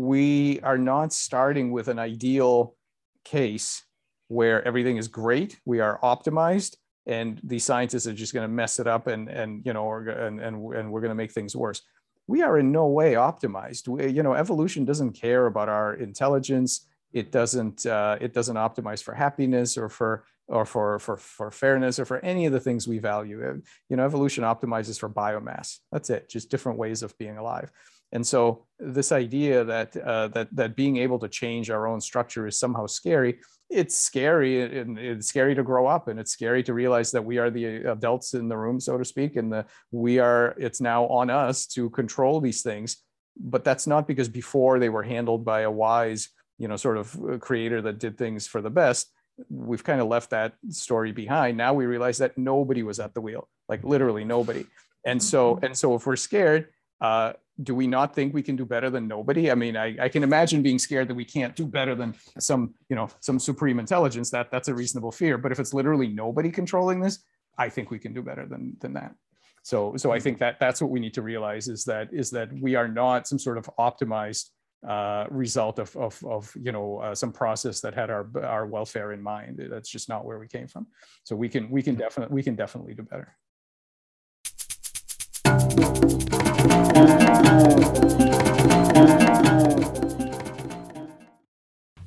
we are not starting with an ideal case where everything is great, we are optimized, and the scientists are just going to mess it up and and you know or, and and and we're going to make things worse. We are in no way optimized. We, you know, evolution doesn't care about our intelligence. It doesn't uh, it doesn't optimize for happiness or for or for, for, for fairness or for any of the things we value. You know, evolution optimizes for biomass. That's it, just different ways of being alive. And so this idea that uh, that that being able to change our own structure is somehow scary. It's scary and it's scary to grow up, and it's scary to realize that we are the adults in the room, so to speak, and the we are. It's now on us to control these things. But that's not because before they were handled by a wise, you know, sort of uh, creator that did things for the best. We've kind of left that story behind. Now we realize that nobody was at the wheel, like literally nobody. And so, and so, if we're scared, uh, do we not think we can do better than nobody? I mean, I, I, can imagine being scared that we can't do better than some, you know, some supreme intelligence. That that's a reasonable fear. But if it's literally nobody controlling this, I think we can do better than than that. So so I think that that's what we need to realize is that is that we are not some sort of optimized uh, result of of of you know uh, some process that had our our welfare in mind. That's just not where we came from. So we can we can definitely we can definitely do better.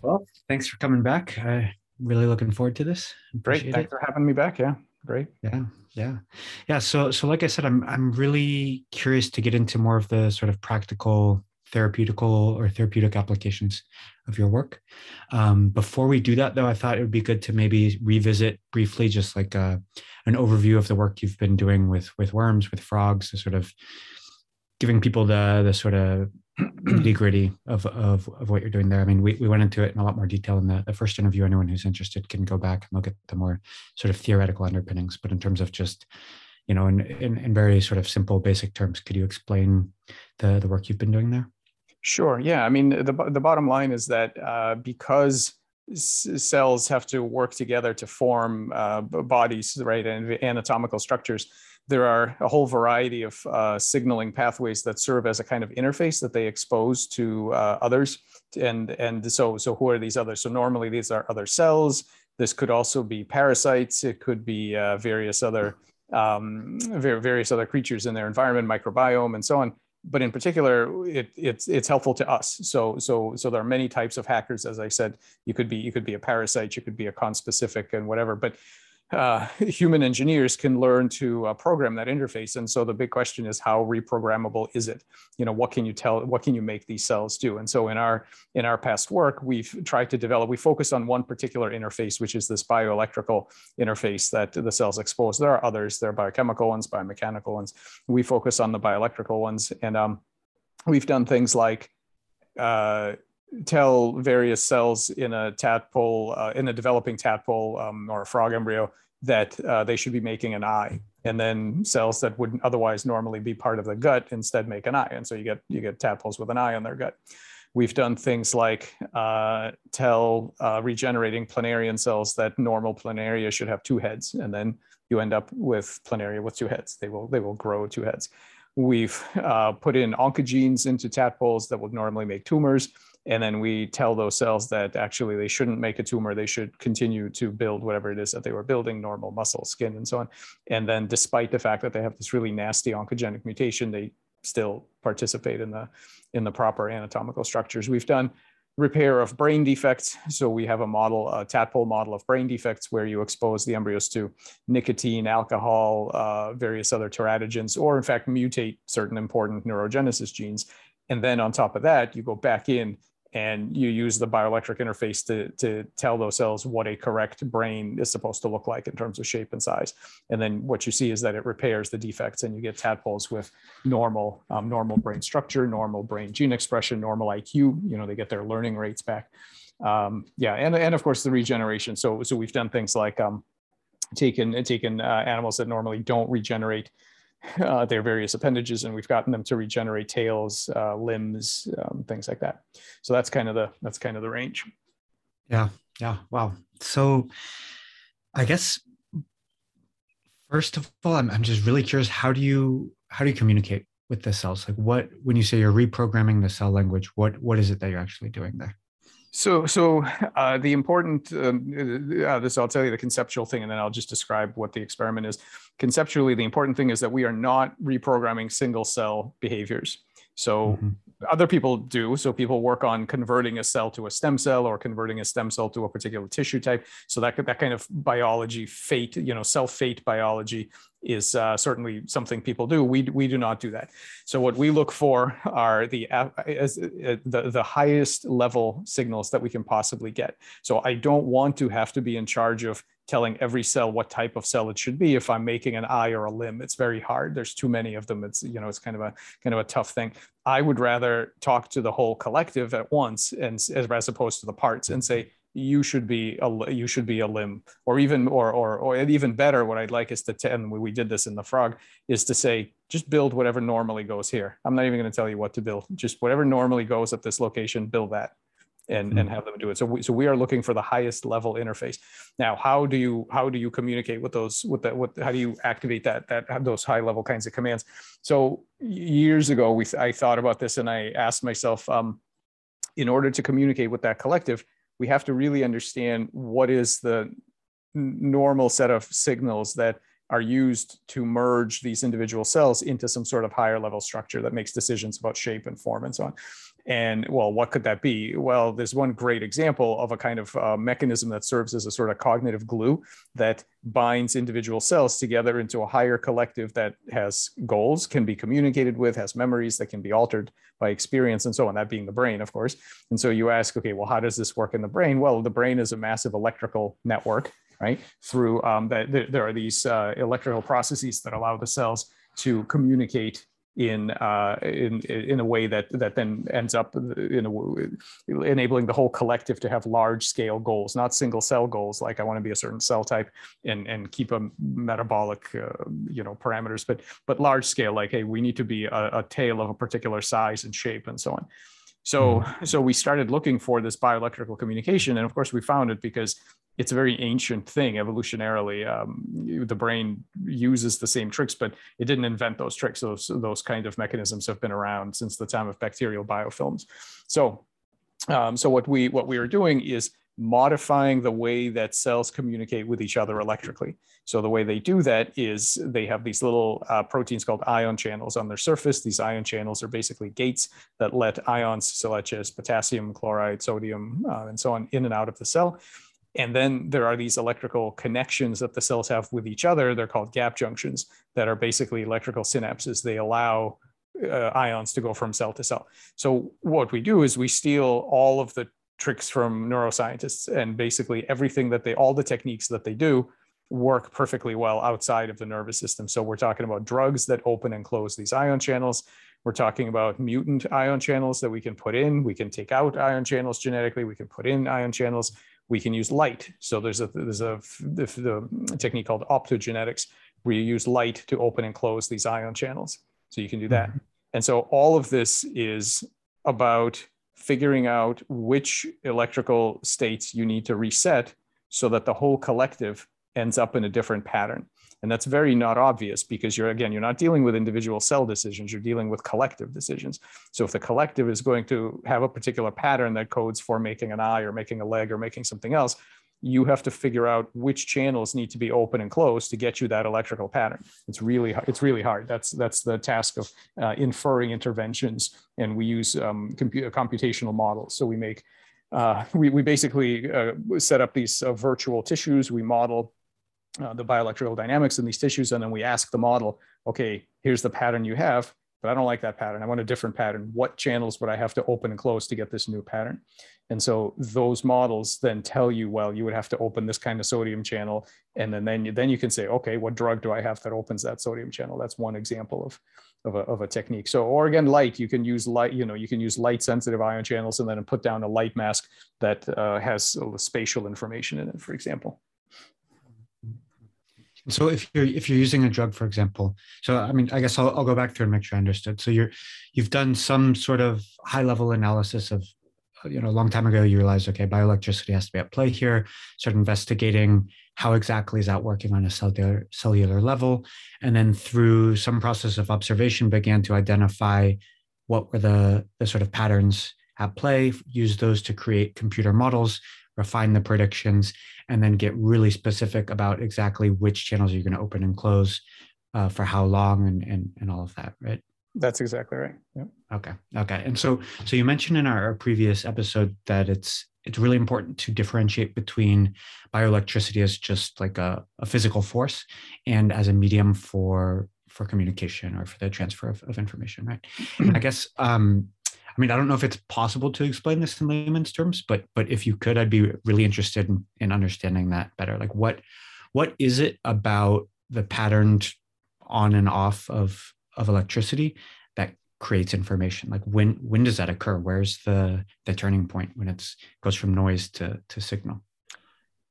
Well, thanks for coming back. I really looking forward to this. Appreciate Great. Thanks it. for having me back. Yeah. Great. Yeah. Yeah. Yeah. So so like I said, I'm I'm really curious to get into more of the sort of practical therapeutical or therapeutic applications of your work. Um, before we do that, though, I thought it would be good to maybe revisit briefly, just like a, uh, an overview of the work you've been doing with with worms, with frogs, to sort of giving people the the sort of nitty gritty of, of of what you're doing there. I mean, we, we went into it in a lot more detail in the, the first interview. Anyone who's interested can go back and look at the more sort of theoretical underpinnings. But in terms of just, you know, in, in, in very sort of simple, basic terms, could you explain the the work you've been doing there? Sure. Yeah. I mean, the the bottom line is that uh, because cells have to work together to form uh, bodies, right, and anatomical structures there are a whole variety of uh, signaling pathways that serve as a kind of interface that they expose to uh, others. And, and so, so who are these others? So normally these are other cells. This could also be parasites. It could be uh, various other um, various other creatures in their environment, microbiome, and so on. But in particular, it, it's it's helpful to us. So so so there are many types of hackers. As I said, you could be you could be a parasite, you could be a conspecific, and whatever. But uh, human engineers can learn to uh, program that interface. And so the big question is how reprogrammable is it? You know, what can you tell, what can you make these cells do? And so in our, in our past work, we've tried to develop, we focus on one particular interface, which is this bioelectrical interface that the cells expose. There are others, there are biochemical ones, biomechanical ones. We focus on the bioelectrical ones. And um, we've done things like, uh, tell various cells in a tadpole, uh, in a developing tadpole um, or a frog embryo that uh, they should be making an eye. And then cells that wouldn't otherwise normally be part of the gut instead make an eye. And so you get you get tadpoles with an eye on their gut. We've done things like uh, tell uh, regenerating planarian cells that normal planaria should have two heads. And then you end up with planaria with two heads. They will they will grow two heads. We've uh, put in oncogenes into tadpoles that would normally make tumors and then we tell those cells that actually they shouldn't make a tumor they should continue to build whatever it is that they were building normal muscle skin and so on. And then despite the fact that they have this really nasty oncogenic mutation they still participate in the in the proper anatomical structures. We've done repair of brain defects. So we have a model a tadpole model of brain defects where you expose the embryos to nicotine alcohol uh, various other teratogens or in fact mutate certain important neurogenesis genes. And then on top of that you go back in and you use the bioelectric interface to, to tell those cells what a correct brain is supposed to look like in terms of shape and size. And then what you see is that it repairs the defects and you get tadpoles with normal, um, normal brain structure, normal brain gene expression, normal IQ, you know, they get their learning rates back. Um, yeah, and, and of course the regeneration. So, so we've done things like um, taken, taken uh, animals that normally don't regenerate uh, their various appendages, and we've gotten them to regenerate tails, uh, limbs, um, things like that. So that's kind of the that's kind of the range. Yeah, yeah, wow. So, I guess first of all, I'm I'm just really curious. How do you how do you communicate with the cells? Like what when you say you're reprogramming the cell language, what what is it that you're actually doing there? So, so uh, the important um, uh, this I'll tell you the conceptual thing, and then I'll just describe what the experiment is. Conceptually, the important thing is that we are not reprogramming single cell behaviors. So mm-hmm. other people do. So people work on converting a cell to a stem cell or converting a stem cell to a particular tissue type. So that that kind of biology fate, you know, cell fate biology is uh, certainly something people do. We, we do not do that. So what we look for are the, uh, the, the highest level signals that we can possibly get. So I don't want to have to be in charge of telling every cell what type of cell it should be if i'm making an eye or a limb it's very hard there's too many of them it's you know it's kind of a kind of a tough thing i would rather talk to the whole collective at once and as opposed to the parts and say you should be a you should be a limb. Or even or or or even better what i'd like is to and we did this in the frog is to say just build whatever normally goes here. I'm not even going to tell you what to build. Just whatever normally goes at this location build that and mm-hmm. and have them do it. So we, so we are looking for the highest level interface. Now how do you how do you communicate with those with that what how do you activate that that those high level kinds of commands? So years ago we i thought about this and i asked myself um, in order to communicate with that collective we have to really understand what is the normal set of signals that are used to merge these individual cells into some sort of higher level structure that makes decisions about shape and form and so on. And well, what could that be? Well, there's one great example of a kind of uh, mechanism that serves as a sort of cognitive glue that binds individual cells together into a higher collective that has goals, can be communicated with, has memories that can be altered by experience and so on, that being the brain, of course. And so you ask, okay, well, how does this work in the brain? Well, the brain is a massive electrical network, right? Through um, that, there are these uh, electrical processes that allow the cells to communicate in uh, in in a way that that then ends up in a, enabling the whole collective to have large scale goals, not single cell goals like I want to be a certain cell type and and keep a metabolic uh, you know parameters, but but large scale like hey we need to be a, a tail of a particular size and shape and so on. So, mm-hmm. so we started looking for this bioelectrical communication, and of course, we found it because it's a very ancient thing evolutionarily. Um, the brain uses the same tricks, but it didn't invent those tricks. Those those kind of mechanisms have been around since the time of bacterial biofilms. So, um, so what we what we are doing is modifying the way that cells communicate with each other electrically. So the way they do that is they have these little uh, proteins called ion channels on their surface. These ion channels are basically gates that let ions such as potassium, chloride, sodium, uh, and so on in and out of the cell. And then there are these electrical connections that the cells have with each other. They're called gap junctions that are basically electrical synapses. They allow uh, ions to go from cell to cell. So what we do is we steal all of the tricks from neuroscientists and basically everything that they, all the techniques that they do work perfectly well outside of the nervous system. So we're talking about drugs that open and close these ion channels. We're talking about mutant ion channels that we can put in. We can take out ion channels genetically. We can put in ion channels we can use light. So there's a there's a the, the technique called optogenetics where you use light to open and close these ion channels. So you can do that. Mm-hmm. And so all of this is about figuring out which electrical states you need to reset so that the whole collective ends up in a different pattern. And that's very not obvious because you're, again, you're not dealing with individual cell decisions, you're dealing with collective decisions. So if the collective is going to have a particular pattern that codes for making an eye or making a leg or making something else, you have to figure out which channels need to be open and closed to get you that electrical pattern. It's really it's really hard. That's that's the task of uh, inferring interventions, and we use um, compu- computational models. So we make uh, we we basically uh, set up these uh, virtual tissues. We model uh, the bioelectrical dynamics in these tissues. And then we ask the model, okay, here's the pattern you have, but I don't like that pattern. I want a different pattern. What channels would I have to open and close to get this new pattern? And so those models then tell you, well, you would have to open this kind of sodium channel. And then, then, you, then you can say, okay, what drug do I have that opens that sodium channel? That's one example of, of, a, of a technique. So, or again, light, you can use light, you know, you can use light sensitive ion channels and then put down a light mask that uh, has spatial information in it, for example. So if you're if you're using a drug, for example, so I mean, I guess I'll, I'll go back through and make sure I understood. So you're you've done some sort of high level analysis of uh, you know a long time ago you realized okay bioelectricity has to be at play here start investigating how exactly is that working on a cellular cellular level and then through some process of observation began to identify what were the the sort of patterns at play use those to create computer models refine the predictions and then get really specific about exactly which channels you're going to open and close uh, for how long and, and and all of that right that's exactly right. Yeah. Okay. Okay. And so, so you mentioned in our, our, previous episode that it's it's really important to differentiate between bioelectricity as just like a, a physical force and as a medium for for communication or for the transfer of, of information, right? I guess um, I mean, I don't know if it's possible to explain this in layman's terms, but but if you could, I'd be really interested in, in understanding that better. Like what what is it about the patterned on and off of of electricity that creates information? Like when when does that occur? Where's the the turning point when it's goes from noise to to signal?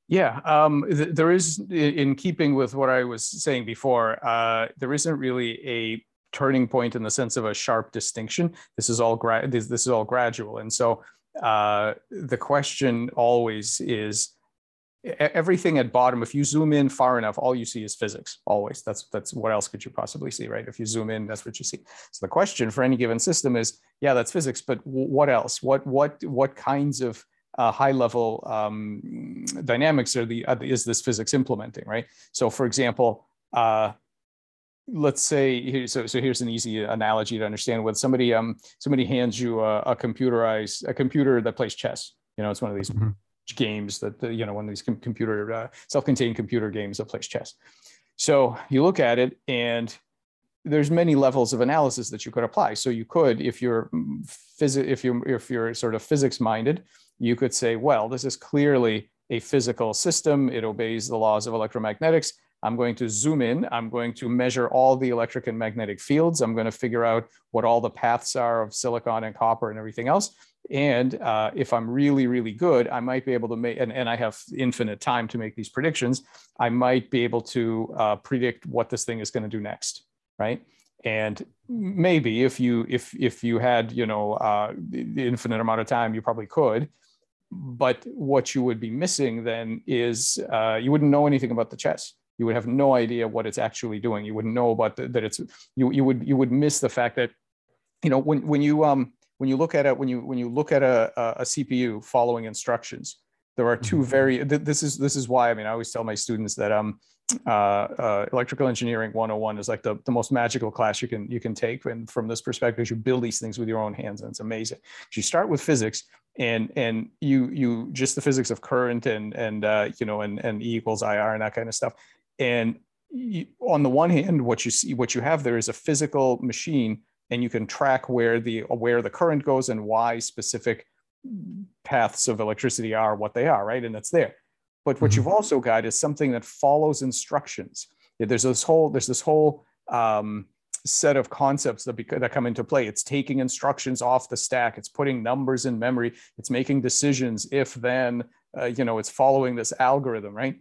Yeah um, th- there is in keeping with what i was saying before uh, there isn't really a turning point in the sense of a sharp distinction. This is all gra- this, this is all gradual. And so uh, the question always is everything at bottom if you zoom in far enough all you see is physics always. That's that's what else could you possibly see right? If you zoom in that's what you see. So the question for any given system is yeah that's physics but what else? What what what kinds of uh, high level um, dynamics are the uh, is this physics implementing right? So for example uh, let's say so so here's an easy analogy to understand. When somebody um somebody hands you a, a computerized a computer that plays chess you know it's one of these mm-hmm. games that the, you know one of these com- computer uh, self-contained computer games that plays chess. So you look at it and there's many levels of analysis that you could apply. So you could if you're phys- if you if you're sort of physics minded you could say well this is clearly a physical system. It obeys the laws of electromagnetics I'm going to zoom in. I'm going to measure all the electric and magnetic fields. I'm going to figure out what all the paths are of silicon and copper and everything else. And uh, if I'm really, really good, I might be able to make, and, and I have infinite time to make these predictions, I might be able to uh, predict what this thing is going to do next, right? And maybe if you if if you had you know uh, the infinite amount of time, you probably could. But what you would be missing then is uh, you wouldn't know anything about the chess you would have no idea what it's actually doing. You wouldn't know about the, that it's you you would you would miss the fact that you know when when you um when you look at it when you when you look at a, a CPU following instructions, there are 2 mm-hmm. very this is this is why I mean I always tell my students that um uh, uh, electrical engineering 101 is like the, the most magical class you can you can take and from this perspective you build these things with your own hands and it's amazing you start with physics and and you you just the physics of current and and uh, you know and and e equals ir and that kind of stuff and you, on the one hand, what you see, what you have there is a physical machine, and you can track where the where the current goes and why specific paths of electricity are what they are, right? And it's there. But what mm-hmm. you've also got is something that follows instructions. There's this whole there's this whole um, set of concepts that, bec- that come into play. It's taking instructions off the stack. It's putting numbers in memory. It's making decisions if then. Uh, you know, it's following this algorithm, right?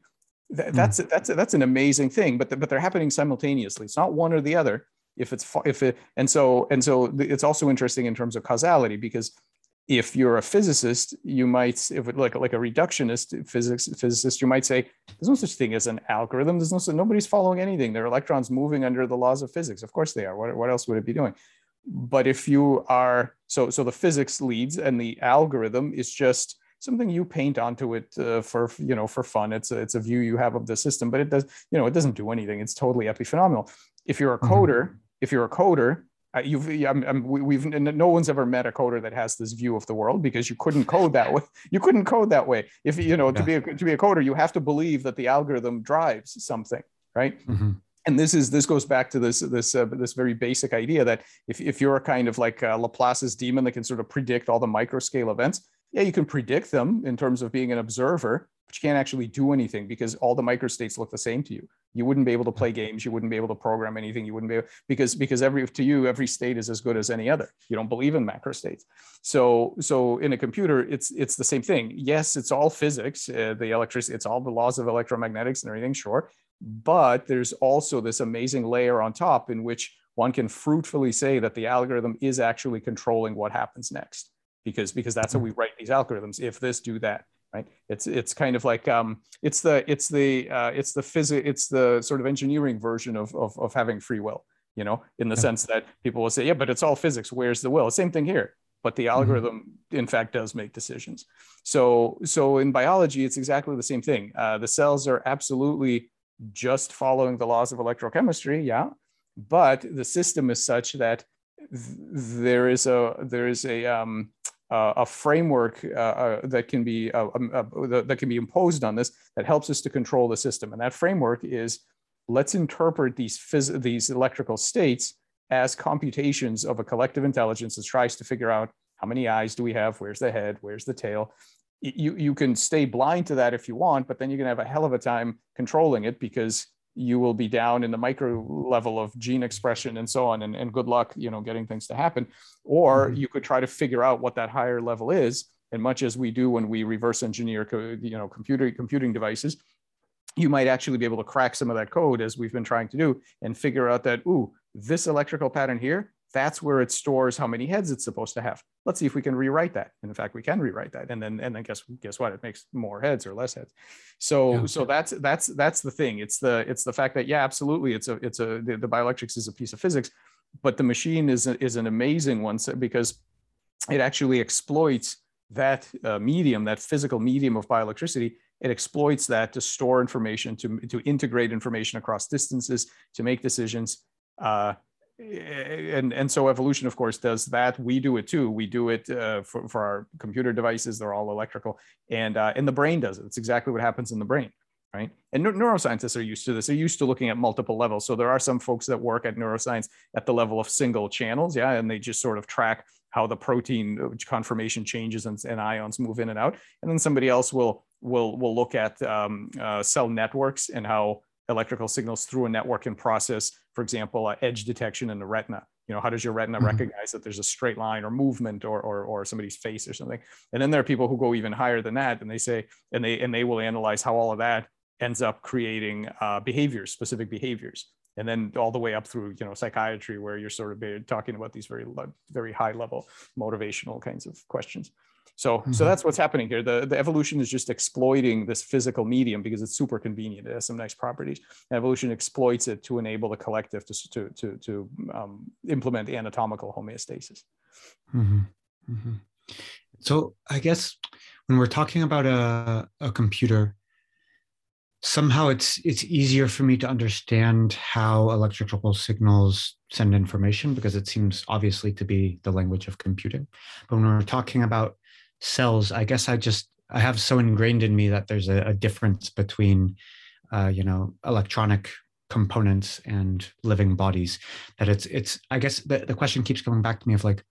Hmm. that's mm. that's that's an amazing thing but the, but they're happening simultaneously. It's not one or the other. If it's if it and so and so it's also interesting in terms of causality because if you're a physicist you might if it, like like a reductionist physics physicist you might say there's no such thing as an algorithm. There's no nobody's following anything. There are electrons moving under the laws of physics. Of course they are. What, what else would it be doing? But if you are so so the physics leads and the algorithm is just something you paint onto it uh, for you know for fun. It's a, it's a view you have of the system, but it does you know it doesn't do anything. It's totally epiphenomenal. If you're a mm-hmm. coder, mm-hmm. if you're a coder, uh, you've I'm, I'm, we've no one's ever met a coder that has this view of the world because you couldn't code that way. You couldn't code that way. If you know yeah. to be a, to be a coder, you have to believe that the algorithm drives something, right? Mm-hmm and this is this goes back to this this uh, this very basic idea that if, if you're a kind of like uh, Laplace's demon that can sort of predict all the micro scale events, yeah, you can predict them in terms of being an observer, but you can't actually do anything because all the microstates look the same to you. You wouldn't be able to play games. You wouldn't be able to program anything. You wouldn't be able, because because every to you every state is as good as any other. You don't believe in macro states. So so in a computer, it's it's the same thing. Yes, it's all physics, uh, the electricity, it's all the laws of electromagnetics and everything. Sure, but there's also this amazing layer on top in which one can fruitfully say that the algorithm is actually controlling what happens next because because that's how we write these algorithms. If this, do that. Right. It's it's kind of like um, it's the it's the uh, it's the physics it's the sort of engineering version of, of of having free will. You know, in the yeah. sense that people will say, yeah, but it's all physics. Where's the will? Same thing here but the mm-hmm. algorithm in fact does make decisions so so in biology it's exactly the same thing uh, the cells are absolutely just following the laws of electrochemistry yeah but the system is such that th- there is a there is a um, uh, a framework uh, uh that can be uh, um, uh, that can be imposed on this that helps us to control the system and that framework is let's interpret these phys- these electrical states as computations of a collective intelligence that tries to figure out how many eyes do we have, where's the head, where's the tail. You, you can stay blind to that if you want, but then you're gonna have a hell of a time controlling it because you will be down in the micro level of gene expression and so on and, and good luck you know getting things to happen or mm-hmm. you could try to figure out what that higher level is and much as we do when we reverse engineer you know computer computing devices you might actually be able to crack some of that code as we've been trying to do and figure out that ooh this electrical pattern here, that's where it stores how many heads it's supposed to have. Let's see if we can rewrite that. And in fact, we can rewrite that. And then and then guess guess what? It makes more heads or less heads. So yeah. so that's that's that's the thing. It's the it's the fact that yeah, absolutely, it's a it's a the, the bioelectrics is a piece of physics, but the machine is a, is an amazing one because it actually exploits that uh, medium, that physical medium of bioelectricity, it exploits that to store information, to, to integrate information across distances, to make decisions. Uh, and and so evolution of course does that. We do it too. We do it uh, for, for our computer devices. They're all electrical. And uh, and the brain does it. It's exactly what happens in the brain right? And neuroscientists are used to this. They're used to looking at multiple levels. So there are some folks that work at neuroscience at the level of single channels yeah and they just sort of track how the protein uh, conformation changes and, and ions move in and out. And then somebody else will will will look at um, uh, cell networks and how electrical signals through a network and process, for example, uh, edge detection in the retina. You know, how does your retina mm-hmm. recognize that there's a straight line or movement or, or, or somebody's face or something? And then there are people who go even higher than that, and they say, and they and they will analyze how all of that ends up creating uh, behaviors, specific behaviors, and then all the way up through you know psychiatry, where you're sort of talking about these very very high level motivational kinds of questions. So, mm-hmm. so that's what's happening here. The, the evolution is just exploiting this physical medium because it's super convenient. It has some nice properties. And evolution exploits it to enable the collective to, to, to, to um, implement anatomical homeostasis. Mm-hmm. Mm-hmm. So I guess when we're talking about a, a computer, somehow it's it's easier for me to understand how electrical signals send information because it seems obviously to be the language of computing. But when we're talking about cells, I guess I just I have so ingrained in me that there's a, a difference between, uh, you know, electronic components and living bodies. That it's it's I guess the, the question keeps coming back to me of like,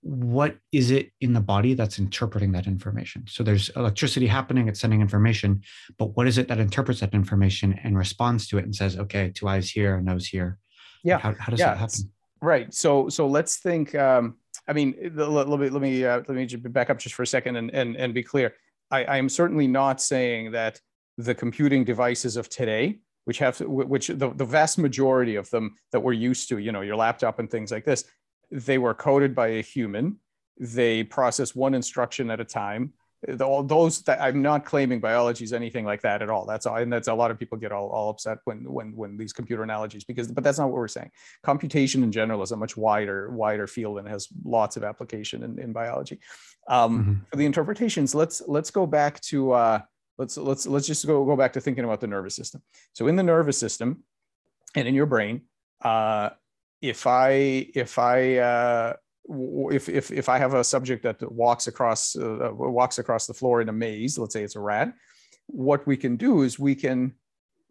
what is it in the body that's interpreting that information? So there's electricity happening, it's sending information, but what is it that interprets that information and responds to it and says, okay, two eyes here, a nose here? Yeah. How, how does yeah. that happen? Right. So so let's think. Um, I mean, let, let me let me uh, let me back up just for a second and and, and be clear. I, I am certainly not saying that the computing devices of today, which have which the, the vast majority of them that we're used to, you know, your laptop and things like this, they were coded by a human. They process one instruction at a time all those that I'm not claiming biology is anything like that at all. That's all, and that's a lot of people get all, all upset when when when these computer analogies because but that's not what we're saying. Computation in general is a much wider wider field and has lots of application in, in biology. Um, mm-hmm. For the interpretations, let's let's go back to uh, let's let's let's just go go back to thinking about the nervous system. So in the nervous system and in your brain, uh, if I if I uh, if, if, if I have a subject that walks across uh, walks across the floor in a maze, let's say it's a rat, what we can do is we can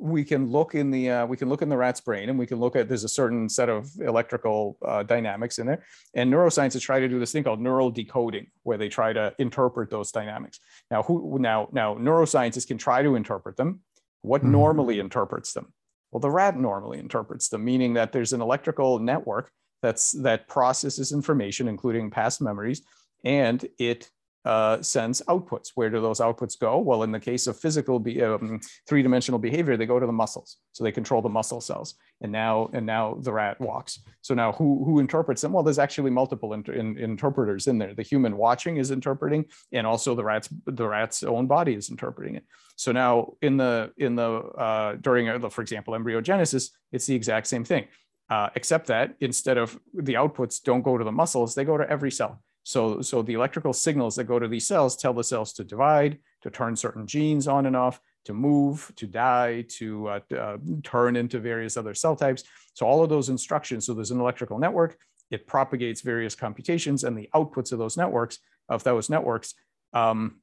we can look in the uh, we can look in the rat's brain and we can look at there's a certain set of electrical uh, dynamics in there. And neuroscientists try to do this thing called neural decoding where they try to interpret those dynamics. Now who now now neuroscientists can try to interpret them. What mm-hmm. normally interprets them? Well the rat normally interprets them meaning that there's an electrical network that's that processes information, including past memories, and it uh, sends outputs. Where do those outputs go? Well, in the case of physical be, um, three-dimensional behavior, they go to the muscles. So they control the muscle cells. And now, and now the rat walks. So now who, who interprets them? Well, there's actually multiple inter in, interpreters in there. The human watching is interpreting, and also the rat's the rat's own body is interpreting it. So now in the in the uh, during, uh, for example, embryogenesis, it's the exact same thing. Uh, except that instead of the outputs don't go to the muscles, they go to every cell. So, so the electrical signals that go to these cells tell the cells to divide, to turn certain genes on and off, to move, to die, to uh, uh, turn into various other cell types. So all of those instructions, so there's an electrical network, it propagates various computations and the outputs of those networks, of those networks, um,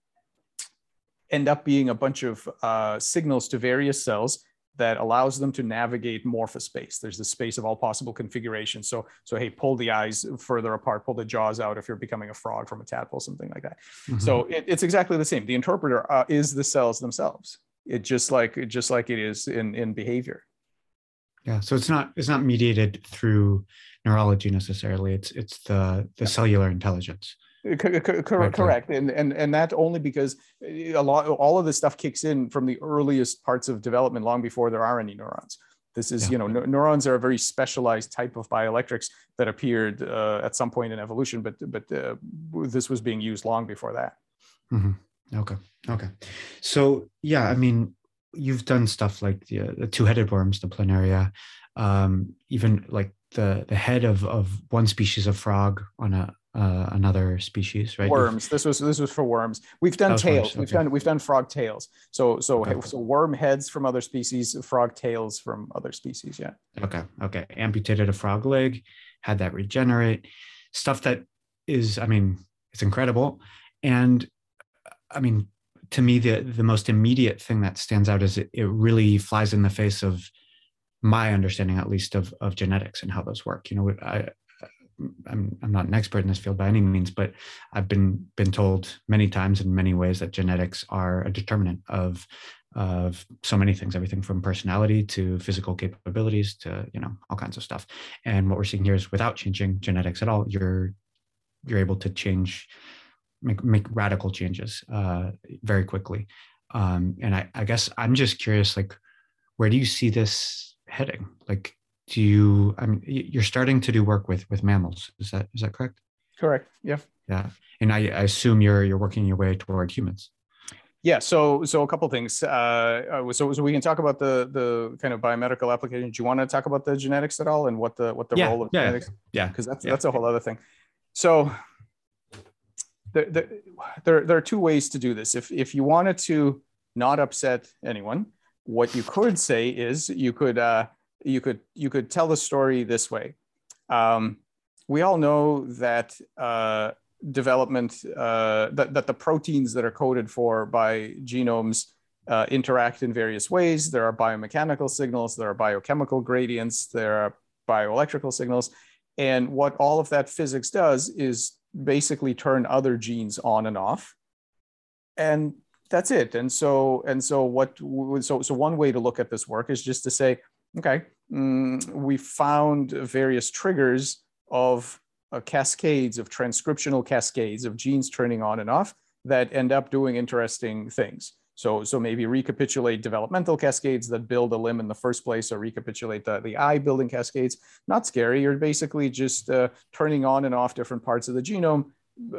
end up being a bunch of uh, signals to various cells that allows them to navigate morphospace. There's the space of all possible configurations. So, so hey, pull the eyes further apart, pull the jaws out if you're becoming a frog from a tadpole, something like that. Mm-hmm. So it, it's exactly the same. The interpreter uh, is the cells themselves. It just like just like it is in in behavior. Yeah. So it's not it's not mediated through neurology necessarily. It's it's the the yeah. cellular intelligence. Correct, correct, and and and that only because a lot, all of this stuff kicks in from the earliest parts of development, long before there are any neurons. This is, yeah. you know, neurons are a very specialized type of bioelectrics that appeared uh, at some point in evolution, but but uh, this was being used long before that. Mm-hmm. Okay, okay. So yeah, I mean, you've done stuff like the, uh, the two-headed worms, the planaria, um, even like the the head of of one species of frog on a uh, another species, right? Worms. This was this was for worms. We've done tails. We've done we've done frog tails. So so okay. so worm heads from other species, frog tails from other species. Yeah. Okay. Okay. Amputated a frog leg, had that regenerate. Stuff that is, I mean, it's incredible. And I mean, to me, the the most immediate thing that stands out is it, it really flies in the face of my understanding, at least, of of genetics and how those work. You know, I I'm, I'm not an expert in this field by any means, but I've been been told many times in many ways that genetics are a determinant of of so many things, everything from personality to physical capabilities to you know all kinds of stuff. And what we're seeing here is without changing genetics at all, you're you're able to change, make make radical changes uh, very quickly. Um, and I, I guess I'm just curious, like, where do you see this heading? Like, do you i mean you're starting to do work with with mammals. Is that is that correct? Correct. Yeah. Yeah. And i, I assume you're you're working your way toward humans. Yeah. So so a couple things. Uh, uh so, so we can talk about the the kind of biomedical application do you want to talk about the genetics at all and what the what the yeah, role of yeah, genetics yeah. Because that's yeah. that's a whole other thing. So there, there, there, there are two ways to do this. If if you wanted to not upset anyone what you could say is you could uh you could you could tell the story this way. Um, we all know that uh, development uh, that, that the proteins that are coded for by genomes uh, interact in various ways. There are biomechanical signals, there are biochemical gradients, there are bioelectrical signals, and what all of that physics does is basically turn other genes on and off, and that's it. And so and so what so so one way to look at this work is just to say Okay, mm, we found various triggers of uh, cascades of transcriptional cascades of genes turning on and off that end up doing interesting things. So, so maybe recapitulate developmental cascades that build a limb in the first place, or recapitulate the, the eye building cascades. Not scary. You're basically just uh, turning on and off different parts of the genome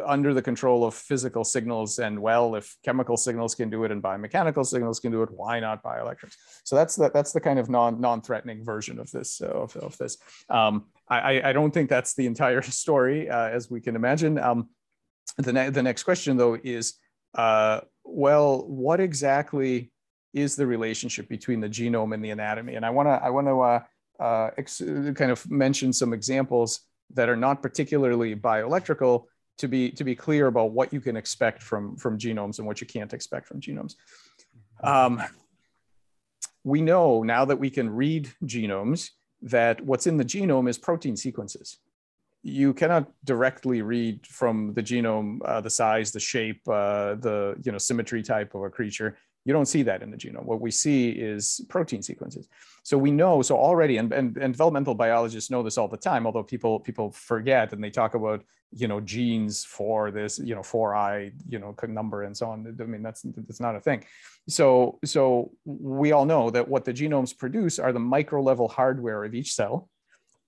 under the control of physical signals and well if chemical signals can do it and biomechanical signals can do it why not bioelectrics? So that's the that's the kind of non non-threatening version of this uh, of, of this. Um, I, I don't think that's the entire story uh, as we can imagine. Um, the, ne- the next question though is uh, well what exactly is the relationship between the genome and the anatomy? And i want to i want to uh, uh, kind of mention some examples that are not particularly bioelectrical to be to be clear about what you can expect from from genomes and what you can't expect from genomes. Um, we know now that we can read genomes that what's in the genome is protein sequences. You cannot directly read from the genome uh, the size, the shape, uh, the you know symmetry type of a creature. You don't see that in the genome. What we see is protein sequences. So we know, so already, and, and, and developmental biologists know this all the time, although people people forget and they talk about, you know, genes for this, you know, for eye, you know, number and so on. I mean, that's that's not a thing. So so we all know that what the genomes produce are the micro level hardware of each cell.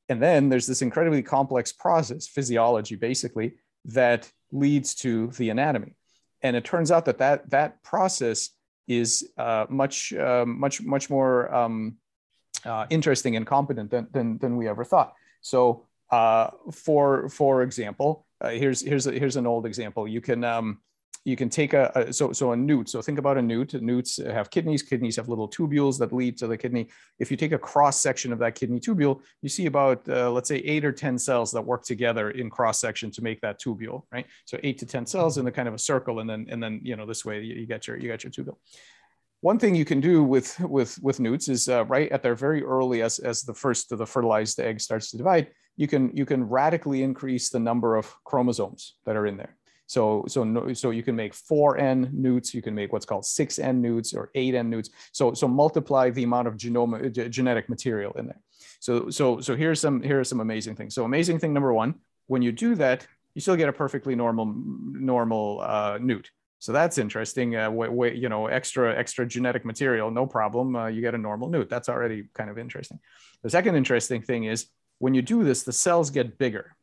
And then there's this incredibly complex process, physiology basically, that leads to the anatomy. And it turns out that that, that process is uh, much, uh, much, much more um, uh, interesting and competent than, than, than we ever thought. So uh, for, for example, uh, here's, here's, here's an old example. You can, um, you can take a, a, so so a newt. So think about a newt. Newts have kidneys. Kidneys have little tubules that lead to the kidney. If you take a cross section of that kidney tubule, you see about uh, let's say eight or ten cells that work together in cross section to make that tubule, right? So eight to ten cells in the kind of a circle, and then and then you know this way you, you get your you get your tubule. One thing you can do with with with newts is uh, right at their very early as as the first of the fertilized egg starts to divide, you can you can radically increase the number of chromosomes that are in there. So, so, so you can make 4N newts, you can make what's called 6N newts or 8N newts. So, so multiply the amount of genome, uh, genetic material in there. So, so, so here's some, here are some amazing things. So amazing thing number one, when you do that, you still get a perfectly normal, normal uh, newt. So that's interesting. Uh, way, you know, extra extra genetic material, no problem. Uh, you get a normal newt. That's already kind of interesting. The second interesting thing is when you do this, the cells get bigger.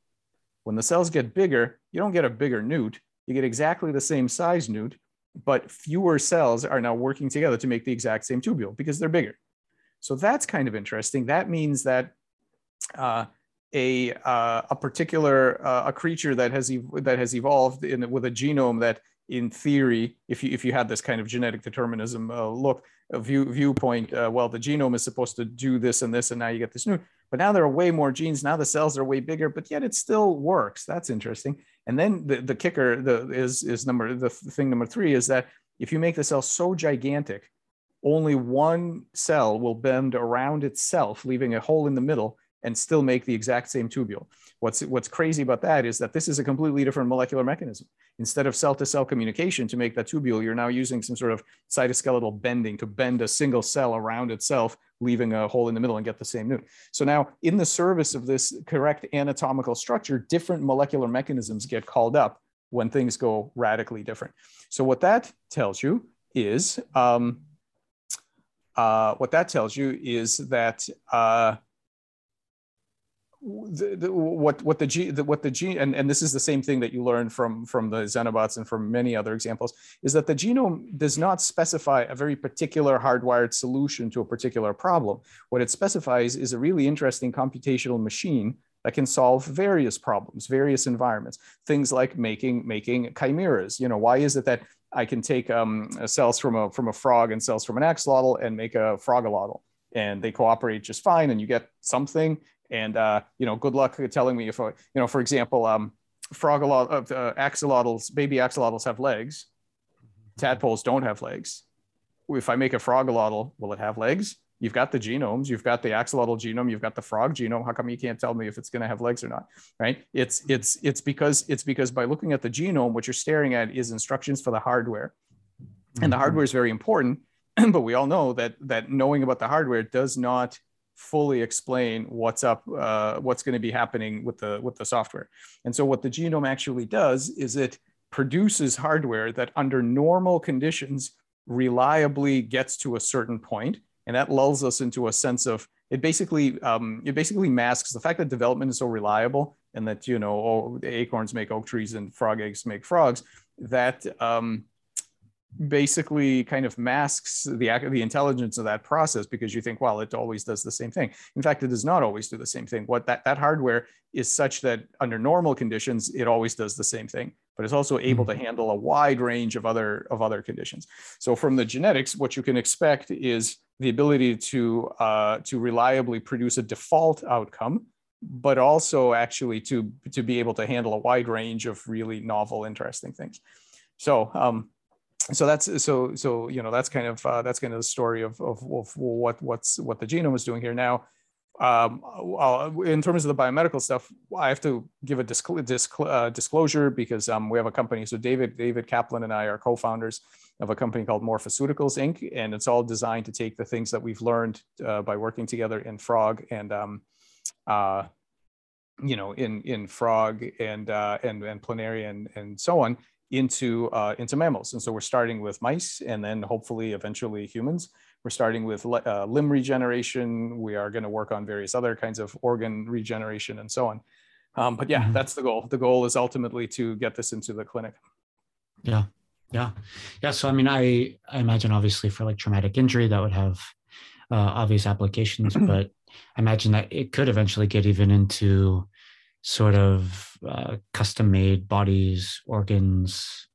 When the cells get bigger, you don't get a bigger newt. You get exactly the same size newt, but fewer cells are now working together to make the exact same tubule because they're bigger. So that's kind of interesting. That means that uh, a uh, a particular uh, a creature that has that has evolved in, with a genome that, in theory, if you if you had this kind of genetic determinism uh, look view viewpoint, uh, well, the genome is supposed to do this and this, and now you get this new. But now there are way more genes. Now the cells are way bigger, but yet it still works. That's interesting. And then the, the kicker the, is, is number the thing number three is that if you make the cell so gigantic, only one cell will bend around itself, leaving a hole in the middle and still make the exact same tubule. What's, what's crazy about that is that this is a completely different molecular mechanism. Instead of cell to cell communication to make that tubule, you're now using some sort of cytoskeletal bending to bend a single cell around itself, leaving a hole in the middle and get the same newt. So now, in the service of this correct anatomical structure, different molecular mechanisms get called up when things go radically different. So, what that tells you is, um, uh, what that tells you is that. Uh, the, the, what what the G the, what the gene and, and this is the same thing that you learn from from the xenobots and from many other examples is that the genome does not specify a very particular hardwired solution to a particular problem. What it specifies is a really interesting computational machine that can solve various problems, various environments. Things like making making chimeras. You know, why is it that I can take um, cells from a from a frog and cells from an axolotl and make a frogolotl? and they cooperate just fine and you get something and uh, you know, good luck telling me if, uh, you know, for example, um, frogolot, uh, axolotls, baby axolotls have legs. Tadpoles don't have legs. If I make a frogolotl, will it have legs? You've got the genomes, you've got the axolotl genome, you've got the frog genome. How come you can't tell me if it's going to have legs or not? Right? It's it's it's because it's because by looking at the genome, what you're staring at is instructions for the hardware, and the mm-hmm. hardware is very important. but we all know that that knowing about the hardware does not fully explain what's up, uh, what's going to be happening with the with the software. And so what the genome actually does is it produces hardware that under normal conditions reliably gets to a certain point, and that lulls us into a sense of it basically um, it basically masks the fact that development is so reliable and that you know oh, acorns make oak trees and frog eggs make frogs that um, basically kind of masks the the intelligence of that process because you think well it always does the same thing. In fact it does not always do the same thing. What that, that hardware is such that under normal conditions it always does the same thing but it's also able to mm-hmm. handle a wide range of other of other conditions. So from the genetics what you can expect is the ability to uh, to reliably produce a default outcome but also actually to to be able to handle a wide range of really novel interesting things. So um, so that's so so you know that's kind of uh, that's kind of the story of, of, of what what's what the genome is doing here now um, in terms of the biomedical stuff, I have to give a discl- discl- uh, disclosure because um, we have a company. So David David Kaplan and I are co-founders of a company called Morphoceuticals Inc. And it's all designed to take the things that we've learned uh, by working together in frog and um, uh, you know in in frog and uh, and and planaria and, and so on into uh, into mammals. And so we're starting with mice and then hopefully eventually humans. We're starting with uh, limb regeneration. We are going to work on various other kinds of organ regeneration and so on. Um, but yeah, mm-hmm. that's the goal. The goal is ultimately to get this into the clinic. Yeah, yeah, yeah. So I mean, I I imagine obviously for like traumatic injury that would have uh, obvious applications, but I imagine that it could eventually get even into sort of uh, custom made bodies, organs,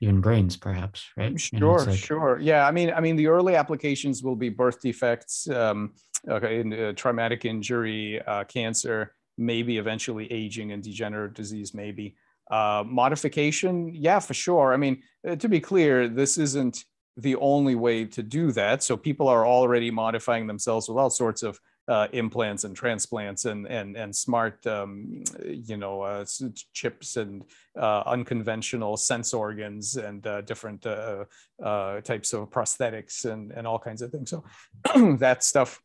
even brains perhaps right? Sure like... sure. Yeah i mean i mean the early applications will be birth defects um, okay, in, uh, traumatic injury uh, cancer maybe eventually aging and degenerative disease maybe. Uh, modification yeah for sure. I mean uh, to be clear this isn't the only way to do that. So people are already modifying themselves with all sorts of uh, implants and transplants and and and smart um, you know uh, chips and uh, unconventional sense organs and uh, different uh, uh, types of prosthetics and and all kinds of things. So that stuff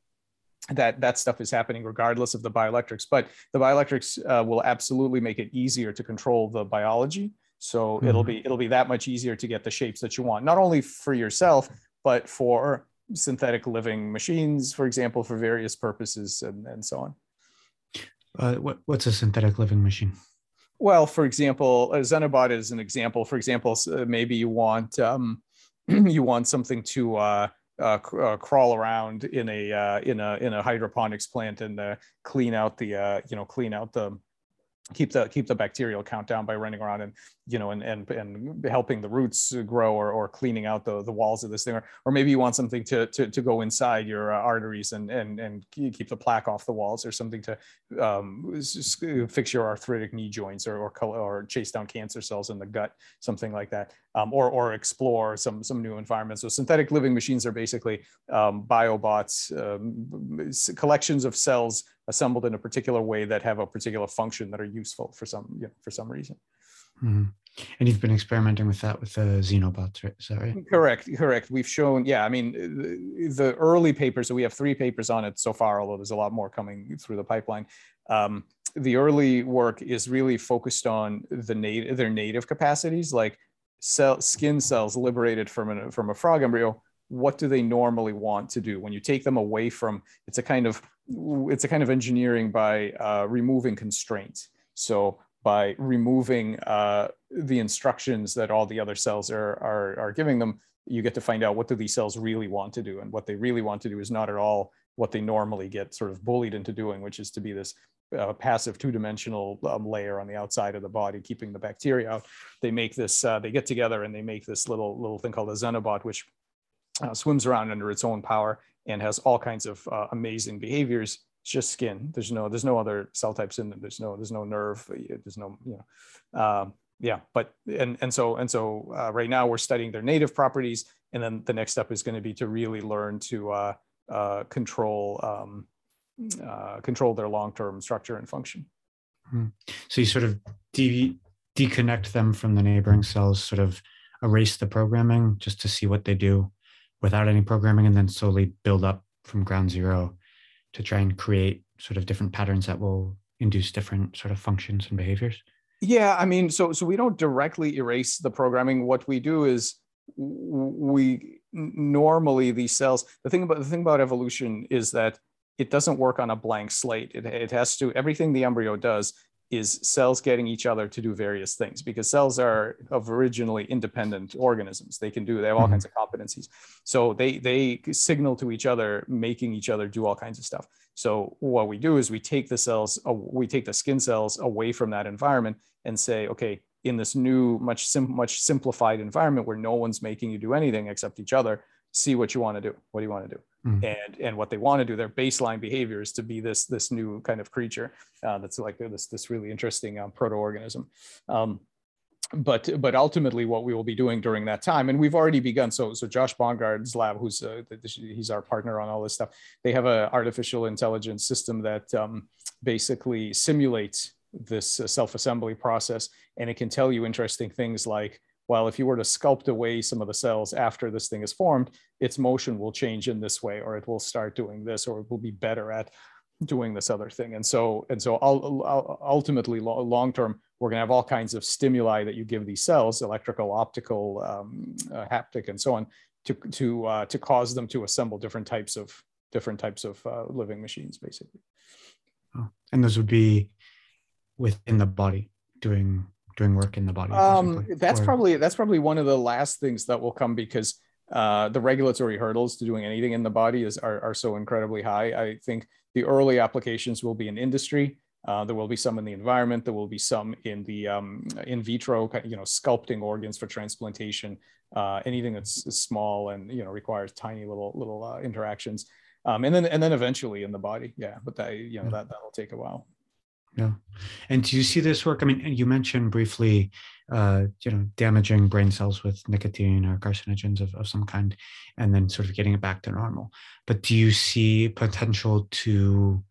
that that stuff is happening regardless of the bioelectrics but the bioelectrics will absolutely make it easier to control the biology so mm-hmm. it'll be it'll be that much easier to get the shapes that you want not only for yourself but for synthetic living machines, for example, for various purposes and, and so on. Uh, what, what's a synthetic living machine? Well, for example, a Xenobot is an example. For example, maybe you want um, you want something to uh, uh, uh, crawl around in a uh, in a in a hydroponics plant and uh, clean out the uh, you know clean out the keep the keep the bacterial count down by running around and you know and and, and helping the roots grow or, or cleaning out the, the walls of this thing. Or, or maybe you want something to to, to go inside your uh, arteries and and and keep the plaque off the walls or something to um, fix your arthritic knee joints or, or or chase down cancer cells in the gut something like that. Um, or or explore some some new environments. So synthetic living machines are basically um, biobots um, collections of cells assembled in a particular way that have a particular function that are useful for some you know, for some reason. Mm-hmm. And you've been experimenting with that with the xenobots, right? Is that right? Correct, correct. We've shown, yeah. I mean, the, early papers. So we have three papers on it so far, although there's a lot more coming through the pipeline. Um, the early work is really focused on the native their native capacities, like cell skin cells liberated from a from a frog embryo. What do they normally want to do when you take them away from? It's a kind of it's a kind of engineering by uh, removing constraints. So by removing uh, the instructions that all the other cells are, are, are giving them, you get to find out what do these cells really want to do. And what they really want to do is not at all what they normally get sort of bullied into doing, which is to be this uh, passive two-dimensional um, layer on the outside of the body, keeping the bacteria out. They make this, uh, they get together and they make this little little thing called a xenobot, which uh, swims around under its own power and has all kinds of uh, amazing behaviors. It's just skin. There's no there's no other cell types in it. There's no there's no nerve. There's no you know. Um, yeah, but and and so and so uh, right now we're studying their native properties, and then the next step is going to be to really learn to uh, uh, control um, uh, control their long term structure and function. Hmm. So you sort of de- deconnect them from the neighboring cells, sort of erase the programming just to see what they do without any programming and then slowly build up from ground zero to try and create sort of different patterns that will induce different sort of functions and behaviors? Yeah i mean so so we don't directly erase the programming. What we do is we normally these cells the thing about the thing about evolution is that it doesn't work on a blank slate. It, it has to everything the embryo does is cells getting each other to do various things because cells are of originally independent organisms. They can do they have all mm-hmm. kinds of competencies. So they they signal to each other making each other do all kinds of stuff. So what we do is we take the cells we take the skin cells away from that environment and say okay in this new much sim- much simplified environment where no one's making you do anything except each other see what you want to do. What do you want to do mm. and and what they want to do their baseline behavior is to be this this new kind of creature uh, that's like this this really interesting um, proto-organism um, but but ultimately what we will be doing during that time and we've already begun so so josh bongard's lab who's uh, he's our partner on all this stuff they have an artificial intelligence system that um, basically simulates this uh, self-assembly process and it can tell you interesting things like well if you were to sculpt away some of the cells after this thing is formed its motion will change in this way or it will start doing this or it will be better at doing this other thing and so and so ultimately long term we're going to have all kinds of stimuli that you give these cells, electrical, optical, um, uh, haptic, and so on, to to uh, to cause them to assemble different types of different types of uh, living machines, basically. Oh, and those would be within the body, doing doing work in the body. Um, that's or... probably that's probably one of the last things that will come because uh, the regulatory hurdles to doing anything in the body is are, are so incredibly high. I think the early applications will be in industry. Uh, there will be some in the environment. There will be some in the um, in vitro, you know, sculpting organs for transplantation. Uh, anything that's small and you know requires tiny little little uh, interactions, um, and then and then eventually in the body. Yeah, but that you know that that'll take a while. Yeah, and do you see this work? I mean, you mentioned briefly, uh, you know, damaging brain cells with nicotine or carcinogens of, of some kind, and then sort of getting it back to normal. But do you see potential to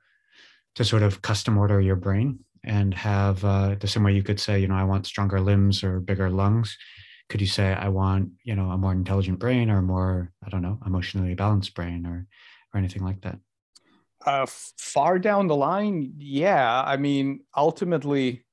to sort of custom order your brain and have uh, the same way you could say, you know, I want stronger limbs or bigger lungs. Could you say I want, you know, a more intelligent brain or more, I don't know, emotionally balanced brain or or anything like that? Uh, far down the line, yeah. I mean, ultimately,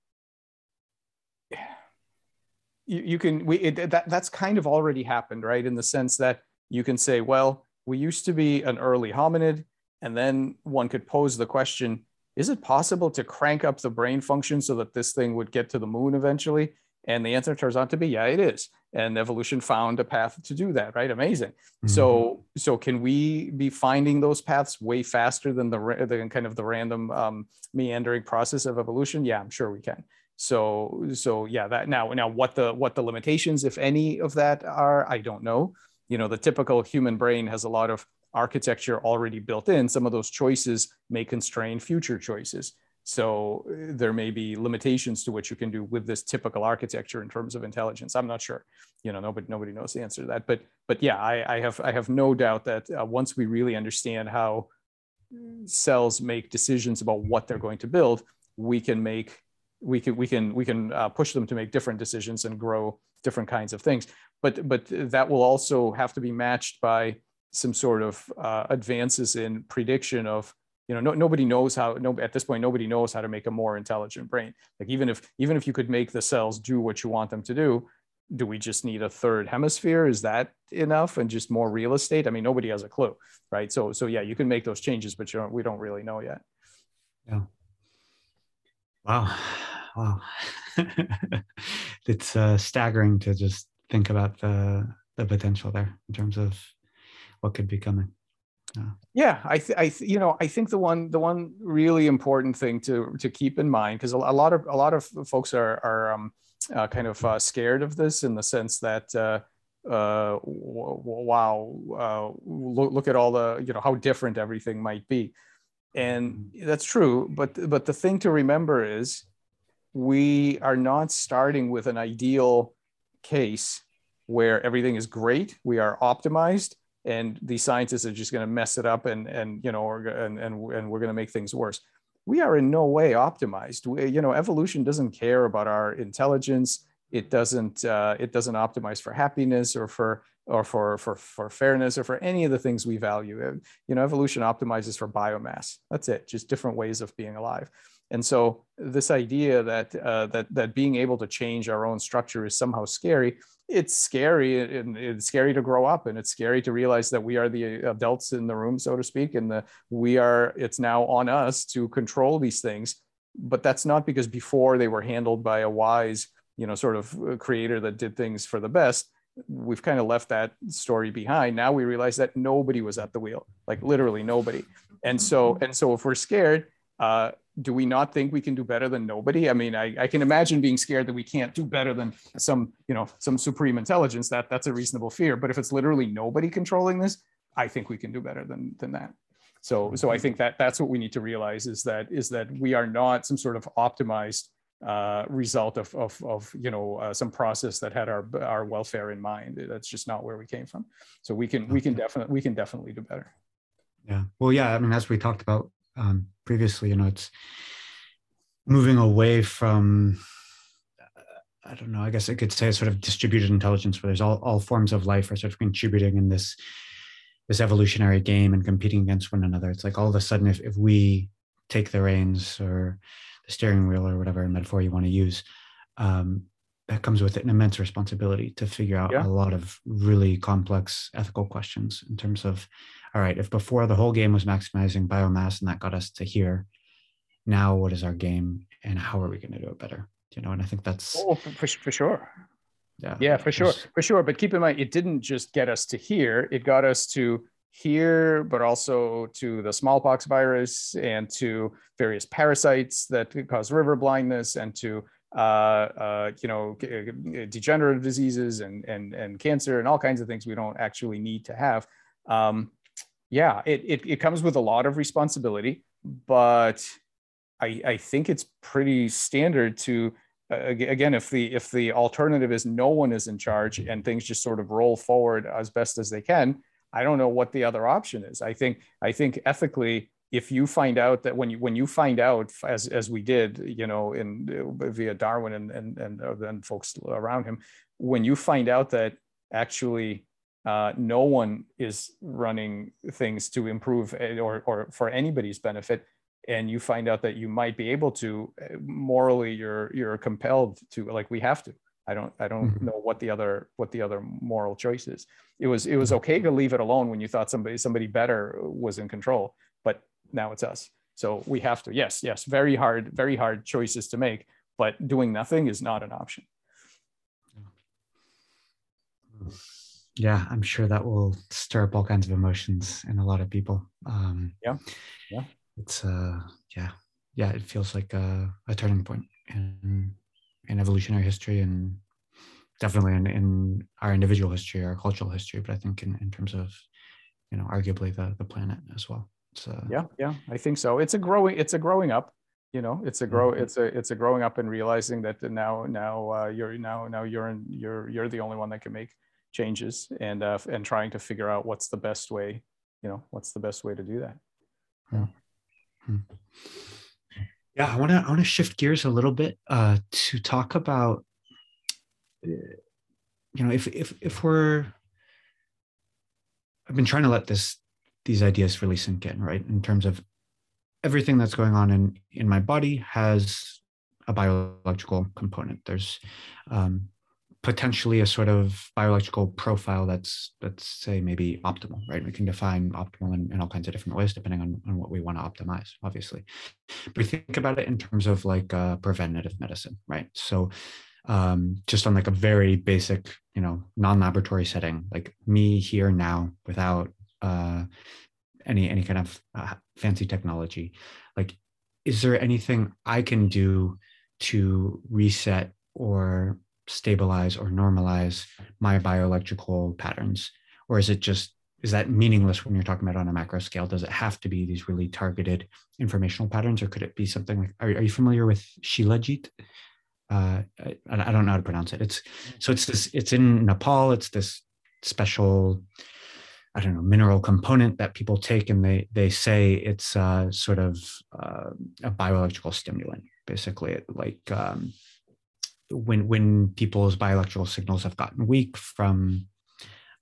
you, you can we it, that that's kind of already happened, right? In the sense that you can say, well, we used to be an early hominid, and then one could pose the question is it possible to crank up the brain function so that this thing would get to the moon eventually? And the answer turns out to be, yeah, it is. And evolution found a path to do that, right? Amazing. Mm-hmm. So, so can we be finding those paths way faster than the, the kind of the random um, meandering process of evolution? Yeah, I'm sure we can. So, so yeah, that now, now what the what the limitations, if any, of that are, I don't know. You know, the typical human brain has a lot of architecture already built in, some of those choices may constrain future choices. So uh, there may be limitations to what you can do with this typical architecture in terms of intelligence. I'm not sure. You know, nobody nobody knows the answer to that. But but yeah, I, I have I have no doubt that uh, once we really understand how cells make decisions about what they're going to build, we can make we can we can we can uh, push them to make different decisions and grow different kinds of things. But but that will also have to be matched by some sort of uh, advances in prediction of you know no, nobody knows how no at this point nobody knows how to make a more intelligent brain. Like even if even if you could make the cells do what you want them to do do we just need a third hemisphere? Is that enough? And just more real estate? I mean nobody has a clue right? So so yeah you can make those changes but you don't we don't really know yet. Yeah. Wow. Wow. It's uh, staggering to just think about the the potential there in terms of what could be coming. Yeah, I, th- I, th- you know, I think the one, the one really important thing to to keep in mind, because a, a, lot of a lot of folks are are um, uh, kind of uh, scared of this in the sense that, uh, uh, w- wow, uh, look, look at all the, you know, how different everything might be, and that's true. But but the thing to remember is, we are not starting with an ideal case where everything is great, we are optimized, and these scientists are just going to mess it up and and you know or, and and and we're going to make things worse. We are in no way optimized. We, you know evolution doesn't care about our intelligence. It doesn't uh, it doesn't optimize for happiness or for or for for for fairness or for any of the things we value. You know evolution optimizes for biomass. That's it just different ways of being alive. And so this idea that uh, that that being able to change our own structure is somehow scary it's scary and it's scary to grow up and it's scary to realize that we are the adults in the room so to speak and the we are it's now on us to control these things. But that's not because before they were handled by a wise you know sort of uh, creator that did things for the best. We've kind of left that story behind. Now we realize that nobody was at the wheel like literally nobody. And so and so if we're scared uh, do we not think we can do better than nobody? I mean, I, I, can imagine being scared that we can't do better than some, you know, some supreme intelligence. That that's a reasonable fear. But if it's literally nobody controlling this, I think we can do better than than that. So so I think that that's what we need to realize is that is that we are not some sort of optimized uh, result of, of, of you know uh, some process that had our our welfare in mind. That's just not where we came from. So we can we can definitely we can definitely do better. Yeah. Well, yeah. I mean, as we talked about um, previously, you know, it's moving away from I don't know. I guess I could say sort of distributed intelligence, where there's all, all forms of life are sort of contributing in this this evolutionary game and competing against one another. It's like all of a sudden, if if we take the reins or the steering wheel or whatever metaphor you want to use, um, that comes with an immense responsibility to figure out yeah. a lot of really complex ethical questions in terms of, all right, if before the whole game was maximizing biomass and that got us to here, now what is our game and how are we going to do it better? You know, and I think that's oh, for, for sure. Yeah, yeah, for sure, for sure. But keep in mind, it didn't just get us to here; it got us to here, but also to the smallpox virus and to various parasites that cause river blindness and to uh, uh, you know degenerative diseases and and and cancer and all kinds of things we don't actually need to have. Um, yeah, it, it it comes with a lot of responsibility, but I I think it's pretty standard to again if the if the alternative is no one is in charge and things just sort of roll forward as best as they can I don't know what the other option is. I think I think ethically, if you find out that when you when you find out as as we did, you know, in uh, via Darwin and and and then folks around him, when you find out that actually uh, no one is running things to improve eh, or or for anybody's benefit, and you find out that you might be able to eh, morally, you're you're compelled to like we have to I don't I don't mm-hmm. know what the other what the other moral choice is. It was it was okay to leave it alone when you thought somebody somebody better was in control, but now it's us. So we have to yes yes very hard very hard choices to make, but doing nothing is not an option. Yeah, I'm sure that will stir up all kinds of emotions in a lot of people. Um, yeah, yeah. It's uh yeah yeah it feels like a, a turning point in in evolutionary history and definitely in, in our individual history, our cultural history, but I think in, in terms of, you know, arguably the, the planet as well. So yeah, yeah, I think so. It's a growing, it's a growing up, you know, it's a grow, mm-hmm. it's a, it's a growing up and realizing that now, now uh, you're now, now you're in, you're, you're the only one that can make changes and, uh, and trying to figure out what's the best way, you know, what's the best way to do that. Yeah. Mm-hmm. Yeah, I want to I want to shift gears a little bit uh, to talk about uh, you know if if if we're I've been trying to let this these ideas really sink in, right? In terms of everything that's going on in in my body has a biological component. There's um, potentially a sort of biological profile that's let's say maybe optimal right? We can define optimal in, in all kinds of different ways depending on, on what we want to optimize obviously. But we think about it in terms of like uh, preventative medicine right? So um, just on like a very basic you know non-laboratory setting like me here now without uh, any any kind of uh, fancy technology like is there anything i can do to reset or stabilize or normalize my bioelectrical patterns? Or is it just, is that meaningless when you're talking about on a macro scale? Does it have to be these really targeted informational patterns, or could it be something like, are, are you familiar with Shilajit? Uh, I, I, don't know how to pronounce it. It's so it's this. It's in Nepal. It's this special, I don't know, mineral component that people take, and they they say it's uh, sort of uh, a bioelectrical stimulant. Basically, it like um, when when people's bioelectrical signals have gotten weak from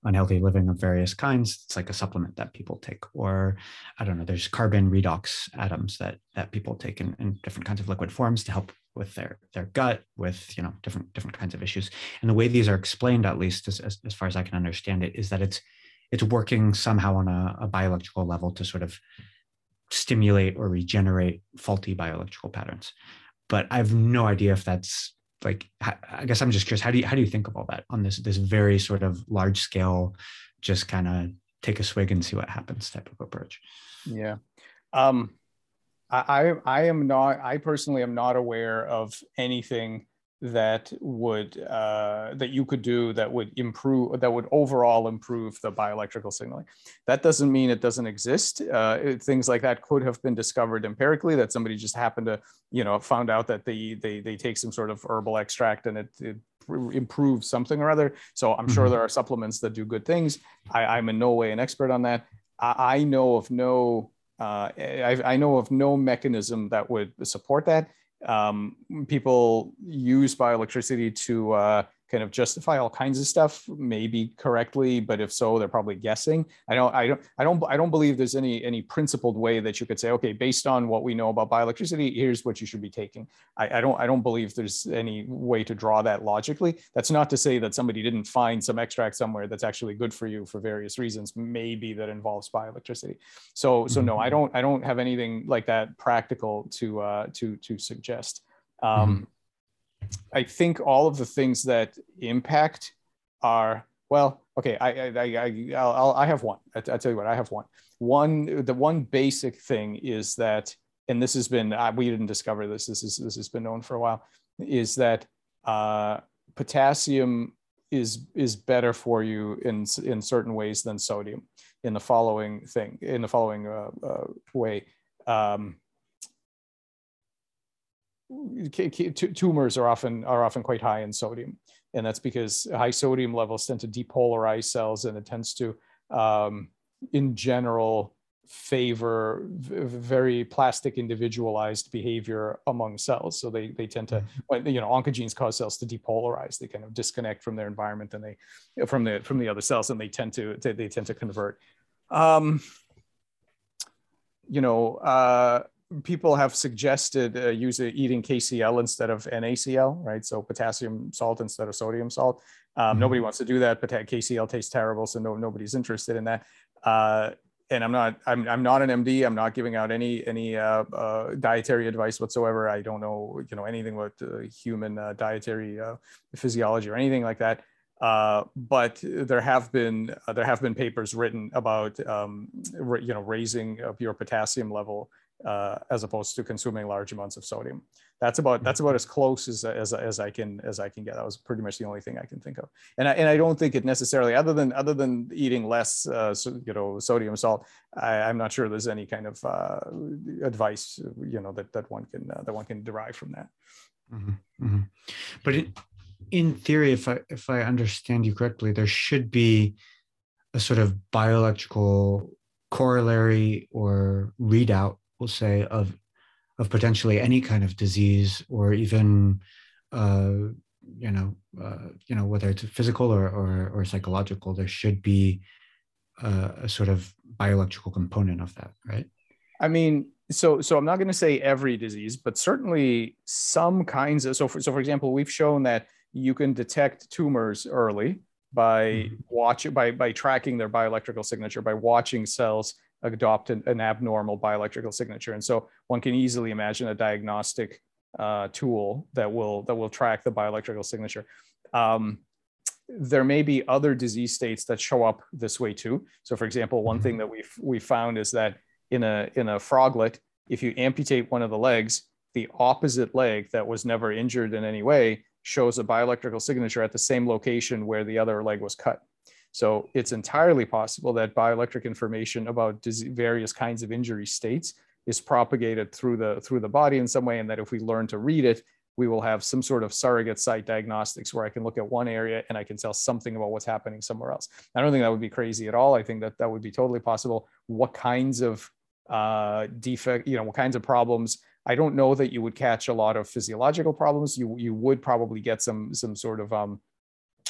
unhealthy living of various kinds it's like a supplement that people take. Or i don't know there's carbon redox atoms that that people take in, in different kinds of liquid forms to help with their their gut with you know different different kinds of issues. And the way these are explained at least as, as, as far as i can understand it is that it's it's working somehow on a, a bioelectrical level to sort of stimulate or regenerate faulty bioelectrical patterns. But i have no idea if that's like i guess i'm just curious how do you how do you think of all that on this this very sort of large scale just kind of take a swig and see what happens type of approach? Yeah. Um I, I am not i personally am not aware of anything that would uh, that you could do that would improve that would overall improve the bioelectrical signaling. That doesn't mean it doesn't exist. Uh, it, things like that could have been discovered empirically. That somebody just happened to you know found out that they they they take some sort of herbal extract and it, it improves something or other. So I'm mm-hmm. sure there are supplements that do good things. I, am in no way an expert on that. I, I know of no uh, I, I know of no mechanism that would support that um, people use bioelectricity to uh, kind of justify all kinds of stuff maybe correctly but if so they're probably guessing. I don't i don't i don't i don't believe there's any any principled way that you could say okay based on what we know about bioelectricity here's what you should be taking. I, I don't i don't believe there's any way to draw that logically. That's not to say that somebody didn't find some extract somewhere that's actually good for you for various reasons maybe that involves bioelectricity. So so no i mm-hmm. don't i don't have anything like that practical to uh to to suggest. Um mm-hmm I think all of the things that impact are well. Okay, I I I I'll, i have one. I, I tell you what, I have one. One the one basic thing is that, and this has been uh, we didn't discover this. This is this has been known for a while. Is that uh, potassium is is better for you in in certain ways than sodium. In the following thing, in the following uh, uh, way. Um, tumors are often are often quite high in sodium, and that's because high sodium levels tend to depolarize cells, and it tends to, um, in general, favor very plastic individualized behavior among cells so they they tend to mm-hmm. you know oncogenes cause cells to depolarize they kind of disconnect from their environment and they from the from the other cells and they tend to they tend to convert um you know uh people have suggested uh, using eating KCl instead of NaCl, right? So potassium salt instead of sodium salt. Um, mm-hmm. Nobody wants to do that, but KCl tastes terrible, so no nobody's interested in that. Uh, and I'm not I'm, I'm not an MD. I'm not giving out any any uh, uh, dietary advice whatsoever. I don't know you know anything about uh, human uh, dietary uh, physiology or anything like that. Uh, but there have been there have been papers written about um, you know raising of your potassium level uh, as opposed to consuming large amounts of sodium. That's about that's about as close as, as, as I can as I can get. That was pretty much the only thing I can think of. And I, and I don't think it necessarily other than other than eating less uh, so, you know sodium salt. I, am not sure there's any kind of uh, advice you know that that one can uh, that one can derive from that. Mm-hmm. Mm-hmm. But in, in theory, if I if I understand you correctly, there should be a sort of bioelectrical corollary or readout we'll say of of potentially any kind of disease or even uh, you know uh, you know whether it's physical or or, or psychological there should be a, a sort of bioelectrical component of that right i mean so so i'm not going to say every disease but certainly some kinds of so for, so for example we've shown that you can detect tumors early by mm-hmm. watch by by tracking their bioelectrical signature by watching cells adopt an, an, abnormal bioelectrical signature. And so one can easily imagine a diagnostic uh, tool that will that will track the bioelectrical signature. Um, there may be other disease states that show up this way too. So, for example, one thing mm-hmm. that we've we found is that in a in a froglet, if you amputate one of the legs, the opposite leg that was never injured in any way shows a bioelectrical signature at the same location where the other leg was cut. So it's entirely possible that bioelectric information about various kinds of injury states is propagated through the through the body in some way, and that if we learn to read it, we will have some sort of surrogate site diagnostics where I can look at one area and I can tell something about what's happening somewhere else. I don't think that would be crazy at all. I think that that would be totally possible. What kinds of uh, defect, you know, what kinds of problems? I don't know that you would catch a lot of physiological problems. You you would probably get some some sort of um,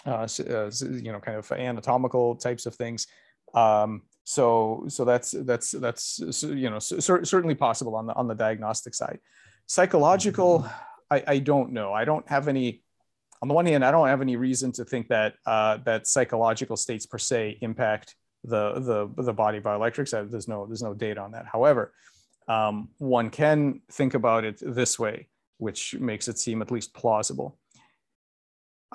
uh, uh you know, kind of anatomical types of things. Um, so, so that's that's that's you know certainly possible on the on the diagnostic side. Psychological, I, I don't know. I don't have any. On the one hand, I don't have any reason to think that uh, that psychological states per se impact the the the body bioelectrics. There's no there's no data on that. However, um, one can think about it this way, which makes it seem at least plausible.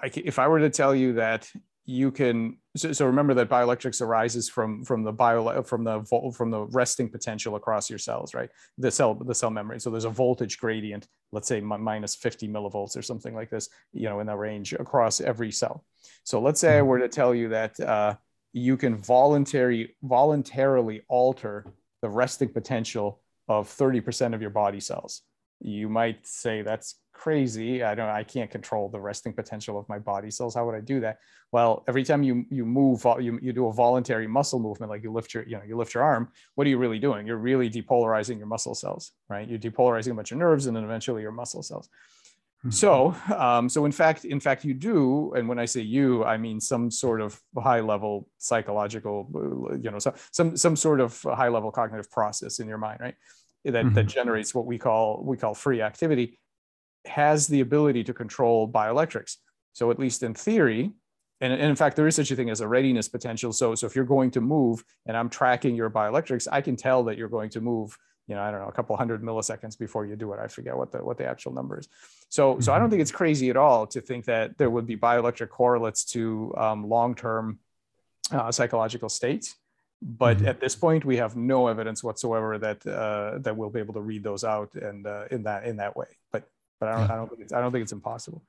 I, if I were to tell you that you can so, so, remember that bioelectrics arises from from the bio from the from the resting potential across your cells right? The cell the cell membrane. So there's a voltage gradient let's say minus 50 millivolts or something like this you know in that range across every cell. So let's say i were to tell you that uh, you can voluntary voluntarily alter the resting potential of 30% of your body cells you might say that's crazy. I don't i can't control the resting potential of my body cells. How would i do that? Well every time you you move you, you do a voluntary muscle movement like you lift your you know you lift your arm what are you really doing? You're really depolarizing your muscle cells right? You're depolarizing a bunch of nerves and then eventually your muscle cells. Mm-hmm. so um, so in fact in fact you do and when i say you i mean some sort of high level psychological you know so, some some sort of high level cognitive process in your mind right that, mm-hmm. that generates what we call we call free activity has the ability to control bioelectrics. So at least in theory, and, and, in fact, there is such a thing as a readiness potential. So, so if you're going to move and I'm tracking your bioelectrics, I can tell that you're going to move, you know, I don't know, a couple hundred milliseconds before you do it. I forget what the what the actual number is. So, so I don't mm-hmm. think it's crazy at all to think that there would be bioelectric correlates to um, long-term uh, psychological states. But mm-hmm. at this point, we have no evidence whatsoever that uh, that we'll be able to read those out and uh, in that in that way. But but I don't, yeah. I don't think it's, I don't think it's impossible.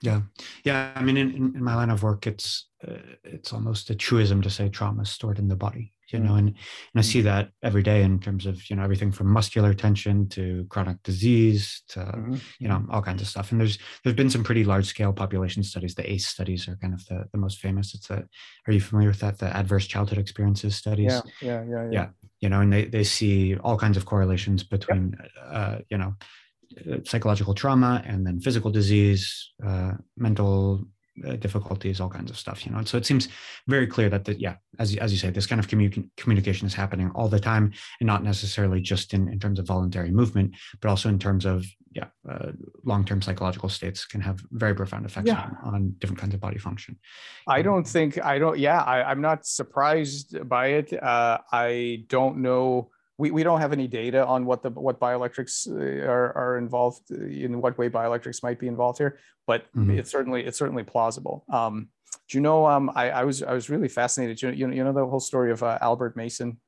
Yeah, yeah. I mean, in, in my line of work, it's uh, it's almost a truism to say trauma is stored in the body. You mm-hmm. know, and and I see mm-hmm. that every day in terms of you know everything from muscular tension to chronic disease to mm-hmm. you know all kinds of stuff. And there's there's been some pretty large scale population studies. The ACE studies are kind of the, the most famous. It's a are you familiar with that? The adverse childhood experiences studies. Yeah, yeah, yeah, yeah. yeah you know, and they they see all kinds of correlations between yep. uh, you know psychological trauma and then physical disease, uh, mental uh, difficulties, all kinds of stuff, you know. And so it seems very clear that, the, yeah, as, as you say, this kind of commu- communication is happening all the time and not necessarily just in, in terms of voluntary movement, but also in terms of, yeah, uh, long-term psychological states can have very profound effects yeah. on, on, different kinds of body function. I don't think, I don't, yeah, I, I'm not surprised by it. Uh, I don't know we, we don't have any data on what the what bioelectrics uh, are, are involved uh, in what way bioelectrics might be involved here, but mm-hmm. it's certainly it's certainly plausible. Um, do you know? Um, I, I was I was really fascinated. You know, you know, you know the whole story of uh, Albert Mason.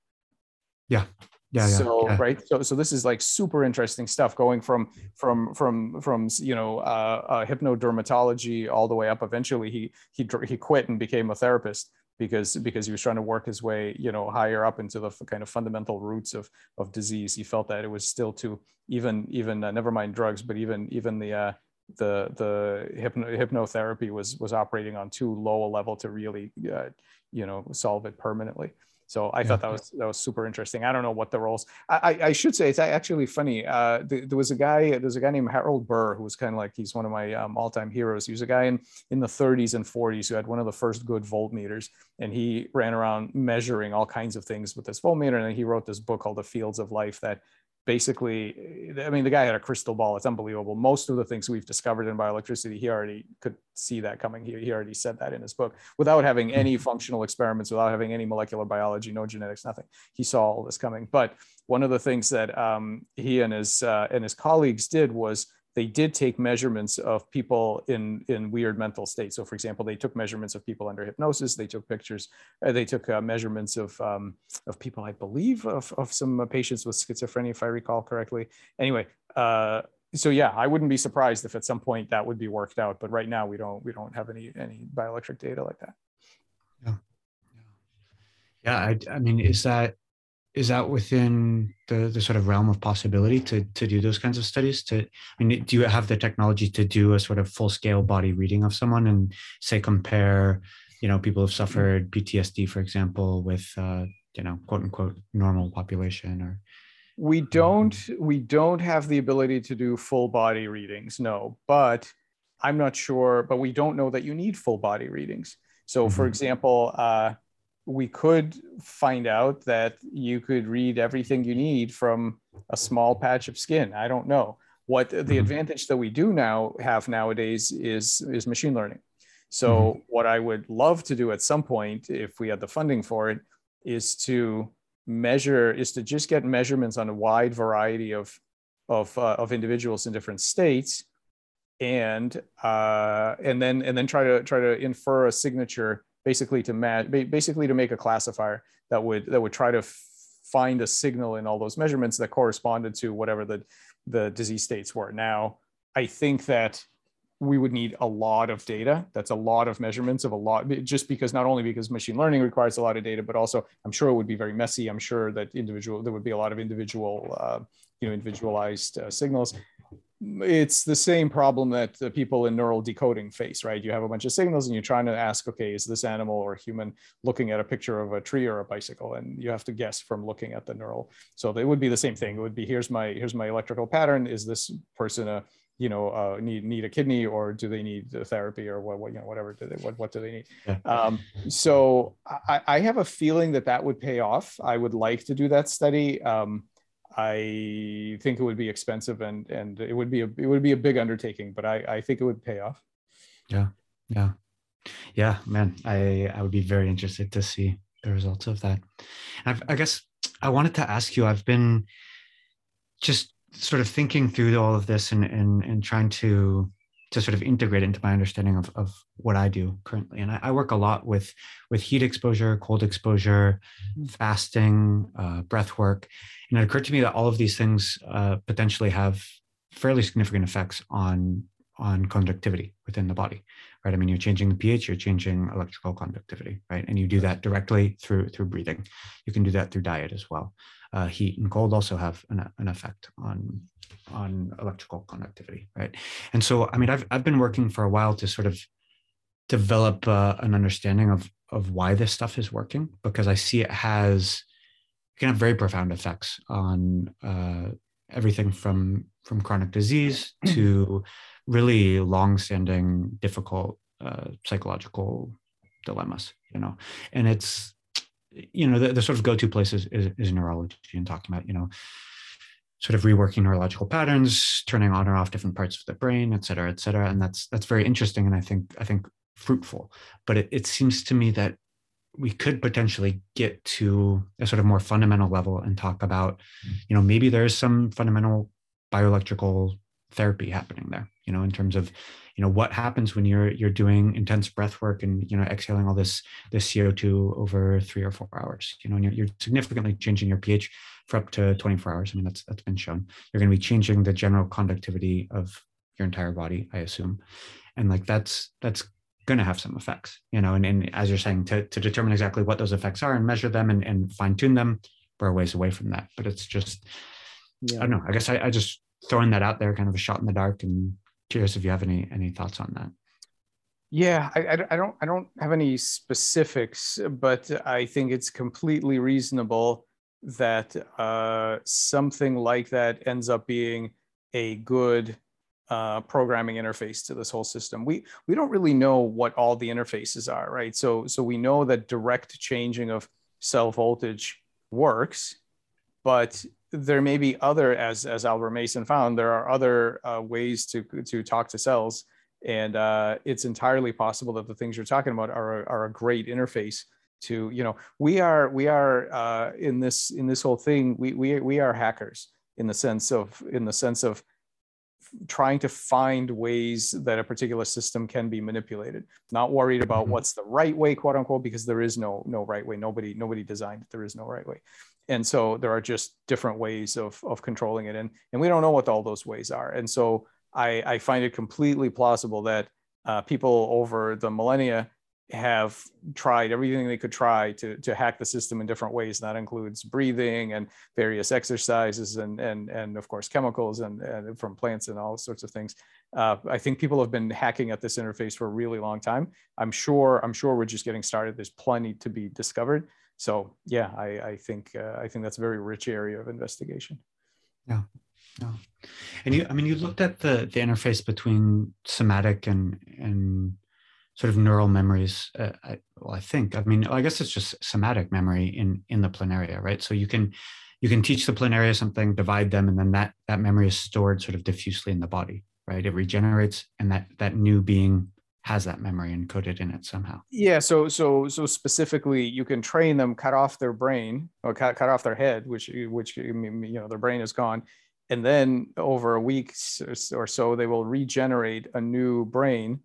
Yeah. Yeah, yeah, so yeah. right so so this is like super interesting stuff going from from from from you know uh, uh, hypnodermatology all the way up eventually he he he quit and became a therapist because because he was trying to work his way you know higher up into the kind of fundamental roots of of disease. He felt that it was still too even even uh, never mind drugs but even even the uh, the the hypno, hypnotherapy was was operating on too low a level to really uh, you know solve it permanently so I yeah. thought that was that was super interesting. I don't know what the roles. I, I should say it's actually funny. Uh, th- there was a guy. There's a guy named Harold Burr who was kind of like he's one of my um, all-time heroes. He was a guy in in the 30s and 40s who had one of the first good voltmeters, and he ran around measuring all kinds of things with this voltmeter. And then he wrote this book called The Fields of Life that basically i mean the guy had a crystal ball. It's unbelievable. Most of the things we've discovered in bioelectricity he already could see that coming. He, he already said that in his book. Without having any mm-hmm. functional experiments without having any molecular biology no genetics nothing he saw all this coming. But one of the things that um, he and his uh, and his colleagues did was they did take measurements of people in in weird mental states. So, for example, they took measurements of people under hypnosis. They took pictures. Uh, they took uh, measurements of um, of people, I believe, of of some uh, patients with schizophrenia, if I recall correctly. Anyway, uh, so yeah, I wouldn't be surprised if at some point that would be worked out. But right now, we don't we don't have any any bioelectric data like that. Yeah, yeah. I, I mean, is that is that within the, the sort of realm of possibility to to do those kinds of studies to i mean do you have the technology to do a sort of full scale body reading of someone and say compare you know people who've suffered ptsd for example with uh, you know quote unquote normal population or we don't we don't have the ability to do full body readings no but i'm not sure but we don't know that you need full body readings so mm-hmm. for example uh, we could find out that you could read everything you need from a small patch of skin. I don't know. What the mm-hmm. advantage that we do now have nowadays is is machine learning. So mm-hmm. what I would love to do at some point, if we had the funding for it, is to measure, is to just get measurements on a wide variety of of uh, of individuals in different states, and uh, and then and then try to try to infer a signature basically to match basically to make a classifier that would that would try to find a signal in all those measurements that corresponded to whatever the the disease states were. Now, I think that we would need a lot of data. That's a lot of measurements of a lot, just because not only because machine learning requires a lot of data, but also I'm sure it would be very messy. I'm sure that individual there would be a lot of individual, uh, you know, individualized uh, signals. It's the same problem that the people in neural decoding face, right? You have a bunch of signals and you're trying to ask, okay, is this animal or human looking at a picture of a tree or a bicycle? And you have to guess from looking at the neural. So it would be the same thing. It would be here's my here's my electrical pattern. Is this person a you know uh, need need a kidney or do they need therapy or what, what you know whatever do they what what do they need yeah. um, so I, I have a feeling that that would pay off i would like to do that study um, i think it would be expensive and and it would be a it would be a big undertaking but i i think it would pay off. Yeah. Yeah. Yeah man i i would be very interested to see the results of that. I've, i guess i wanted to ask you i've been just sort of thinking through all of this and and and trying to to sort of integrate into my understanding of, of what I do currently. And I, I work a lot with with heat exposure, cold exposure, mm-hmm. fasting, uh, breath work. And it occurred to me that all of these things uh, potentially have fairly significant effects on on conductivity within the body right? I mean you're changing the ph you're changing electrical conductivity right? And you do that directly through through breathing. You can do that through diet as well. Uh, heat and cold also have an, an effect on on electrical conductivity, right? And so, I mean, I've I've been working for a while to sort of develop uh, an understanding of of why this stuff is working because I see it has it can have very profound effects on uh, everything from from chronic disease to really long-standing, difficult uh, psychological dilemmas. You know, and it's you know the, the sort of go-to place is, is, is neurology and talking about you know sort of reworking neurological patterns turning on or off different parts of the brain et cetera et cetera. And that's that's very interesting and i think i think fruitful. But it, it seems to me that we could potentially get to a sort of more fundamental level and talk about you know maybe there's some fundamental bioelectrical therapy happening there you know in terms of you know what happens when you're you're doing intense breath work and you know exhaling all this this co2 over three or four hours you know and you're, you're significantly changing your ph for up to 24 hours. I mean that's that's been shown. You're going to be changing the general conductivity of your entire body i assume. And like that's that's going to have some effects you know and, and as you're saying to, to determine exactly what those effects are and measure them and, and fine tune them we're a ways away from that. But it's just yeah. i don't know. I guess I, I just throwing that out there kind of a shot in the dark and curious if you have any any thoughts on that. Yeah, I, I, don't I don't have any specifics, but I think it's completely reasonable that uh, something like that ends up being a good uh, programming interface to this whole system. We we don't really know what all the interfaces are, right? So so we know that direct changing of cell voltage works, but there may be other, as as Albert Mason found, there are other uh, ways to to talk to cells, and uh, it's entirely possible that the things you're talking about are are a great interface to you know we are we are uh, in this in this whole thing we we we are hackers in the sense of in the sense of trying to find ways that a particular system can be manipulated. Not worried about mm-hmm. what's the right way quote unquote because there is no no right way. Nobody nobody designed it. There is no right way and so there are just different ways of, of controlling it. And, and we don't know what all those ways are. And so i, I find it completely plausible that uh, people over the millennia have tried everything they could try to, to hack the system in different ways. And that includes breathing and various exercises and, and, and of course chemicals and, and from plants and all sorts of things. Uh, i think people have been hacking at this interface for a really long time. I'm sure i'm sure we're just getting started. There's plenty to be discovered so yeah, I, I think uh, I think that's a very rich area of investigation. Yeah, yeah. And you, I mean, you looked at the the interface between somatic and and sort of neural memories. Uh, I, well, I think. I mean, I guess it's just somatic memory in in the planaria, right? So you can you can teach the planaria something, divide them, and then that that memory is stored sort of diffusely in the body, right? It regenerates, and that that new being has that memory encoded in it somehow. Yeah. So so so specifically, you can train them cut off their brain or cut cut off their head, which which you know their brain is gone, and then over a week or so they will regenerate a new brain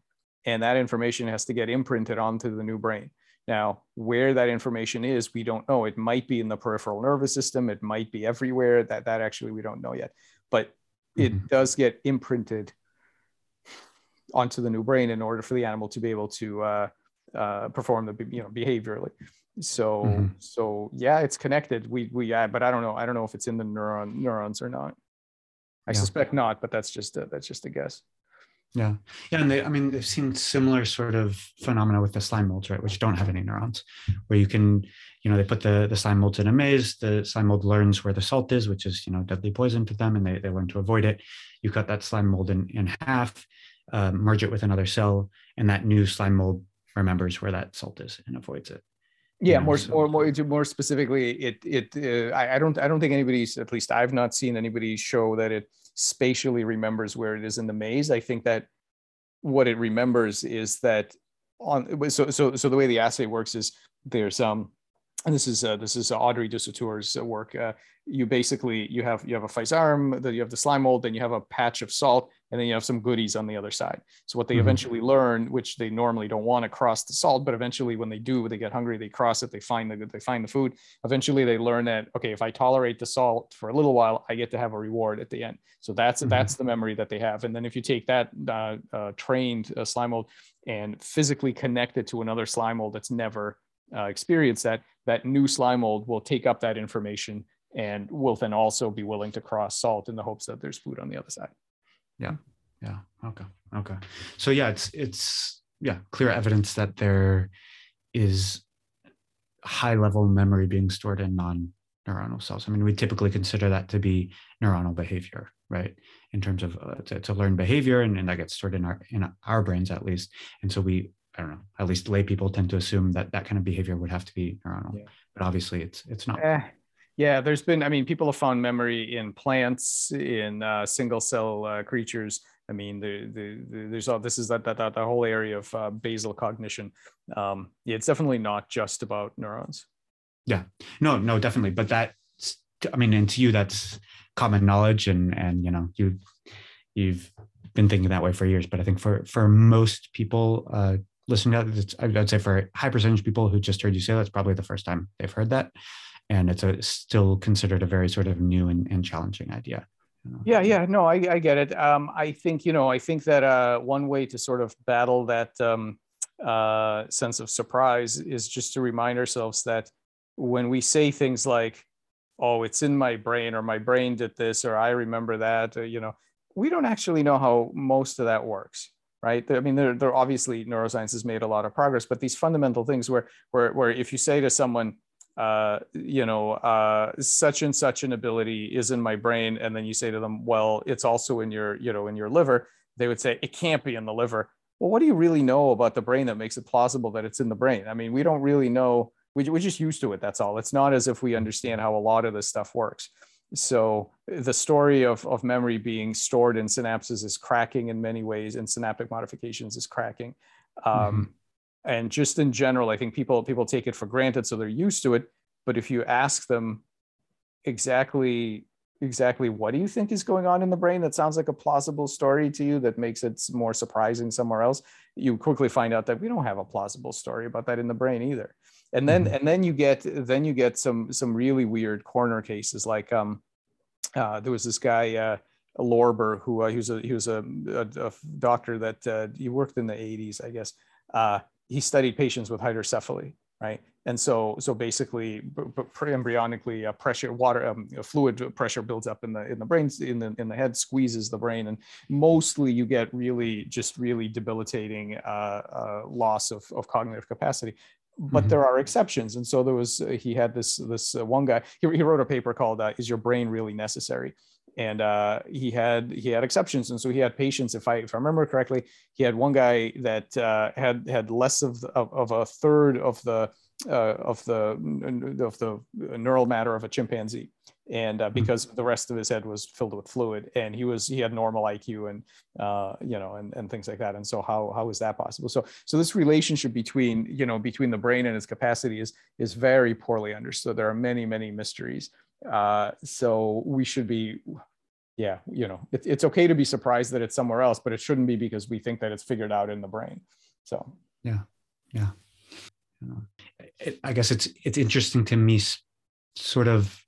and that information has to get imprinted onto the new brain now where that information is we don't know it might be in the peripheral nervous system it might be everywhere that that actually we don't know yet but it mm-hmm. does get imprinted onto the new brain in order for the animal to be able to uh, uh, perform the you know behaviorally so mm-hmm. so yeah it's connected we we yeah, but i don't know i don't know if it's in the neuron neurons or not I yeah. suspect not, but that's just a, that's just a guess. Yeah, yeah, and they, I mean, they've seen similar sort of phenomena with the slime molds, right, which don't have any neurons, where you can, you know, they put the the slime molds in a maze. The slime mold learns where the salt is, which is you know deadly poison to them, and they they learn to avoid it. You cut that slime mold in in half, uh, merge it with another cell, and that new slime mold remembers where that salt is and avoids it yeah know, more, so. more more more specifically it it uh, I, I, don't i don't think anybody's at least i've not seen anybody show that it spatially remembers where it is in the maze i think that what it remembers is that on so so so the way the assay works is there's um and this is uh, this is Audrey Dussutour's work. Uh, you basically you have you have a Physarum, then you have the slime mold, then you have a patch of salt, and then you have some goodies on the other side. So what they mm-hmm. eventually learn, which they normally don't want to cross the salt, but eventually when they do, they get hungry, they cross it, they find the they find the food. Eventually they learn that okay, if I tolerate the salt for a little while, I get to have a reward at the end. So that's mm-hmm. that's the memory that they have. And then if you take that uh, uh, trained uh, slime mold and physically connect it to another slime mold that's never uh, experienced that, that new slime mold will take up that information and will then also be willing to cross salt in the hopes that there's food on the other side. Yeah. Yeah. Okay. Okay. So yeah, it's it's yeah, clear evidence that there is high level memory being stored in non neuronal cells. I mean, we typically consider that to be neuronal behavior, right? In terms of uh, to, to learn behavior, and, and that gets stored in our in our brains at least. And so we, I don't know, at least lay people tend to assume that that kind of behavior would have to be neuronal, yeah. but obviously it's it's not. Eh, yeah, there's been, I mean, people have found memory in plants, in uh, single cell uh, creatures. I mean, the, the, the, there's all this is that, that, that the whole area of uh, basal cognition. Um, yeah, it's definitely not just about neurons. Yeah, no, no, definitely. But that, I mean, and to you, that's common knowledge, and and you know, you you've been thinking that way for years. But I think for for most people uh, listening to that, I'd say for a high percentage of people who just heard you say that's probably the first time they've heard that and it's a, still considered a very sort of new and, and challenging idea. Yeah, yeah, no, I, I get it. Um, I think you know, I think that uh, one way to sort of battle that um, uh, sense of surprise is just to remind ourselves that when we say things like, "Oh, it's in my brain," or "My brain did this," or "I remember that," or, you know, we don't actually know how most of that works right? I mean, there, there obviously neuroscience has made a lot of progress, but these fundamental things where, where, where if you say to someone, uh, you know, uh, such and such an ability is in my brain, and then you say to them, well, it's also in your, you know, in your liver, they would say it can't be in the liver. Well, what do you really know about the brain that makes it plausible that it's in the brain? I mean, we don't really know. We, we're just used to it. That's all. It's not as if we understand how a lot of this stuff works. So the story of, of memory being stored in synapses is cracking in many ways, and synaptic modifications is cracking. Um, mm-hmm. and just in general i think people people take it for granted so they're used to it. But if you ask them exactly exactly what do you think is going on in the brain that sounds like a plausible story to you that makes it more surprising somewhere else you quickly find out that we don't have a plausible story about that in the brain either and then mm-hmm. and then you get then you get some some really weird corner cases like um uh, there was this guy uh Lorber, who uh, he was a he was a, a, a doctor that uh, he worked in the 80s, I guess. Uh, he studied patients with hydrocephaly, right? And so, so basically, pre-embryonically, uh, pressure, water, um, fluid pressure builds up in the in the brain, in the in the head, squeezes the brain, and mostly you get really just really debilitating uh, uh, loss of, of cognitive capacity. But mm-hmm. there are exceptions, and so there was. Uh, he had this this uh, one guy. He, he wrote a paper called uh, "Is Your Brain Really Necessary?" and uh, he had he had exceptions, and so he had patients. If I if I remember correctly, he had one guy that uh, had had less of, the, of, of a third of the uh, of the of the neural matter of a chimpanzee, and uh, hmm. because the rest of his head was filled with fluid, and he was he had normal IQ and uh, you know and, and things like that. And so how how is that possible? So so this relationship between you know between the brain and its capacity is is very poorly understood. There are many many mysteries. Uh, so we should be yeah, you know, it, it's okay to be surprised that it's somewhere else, but it shouldn't be because we think that it's figured out in the brain. So yeah, yeah. I guess it's it's interesting to me, sort of.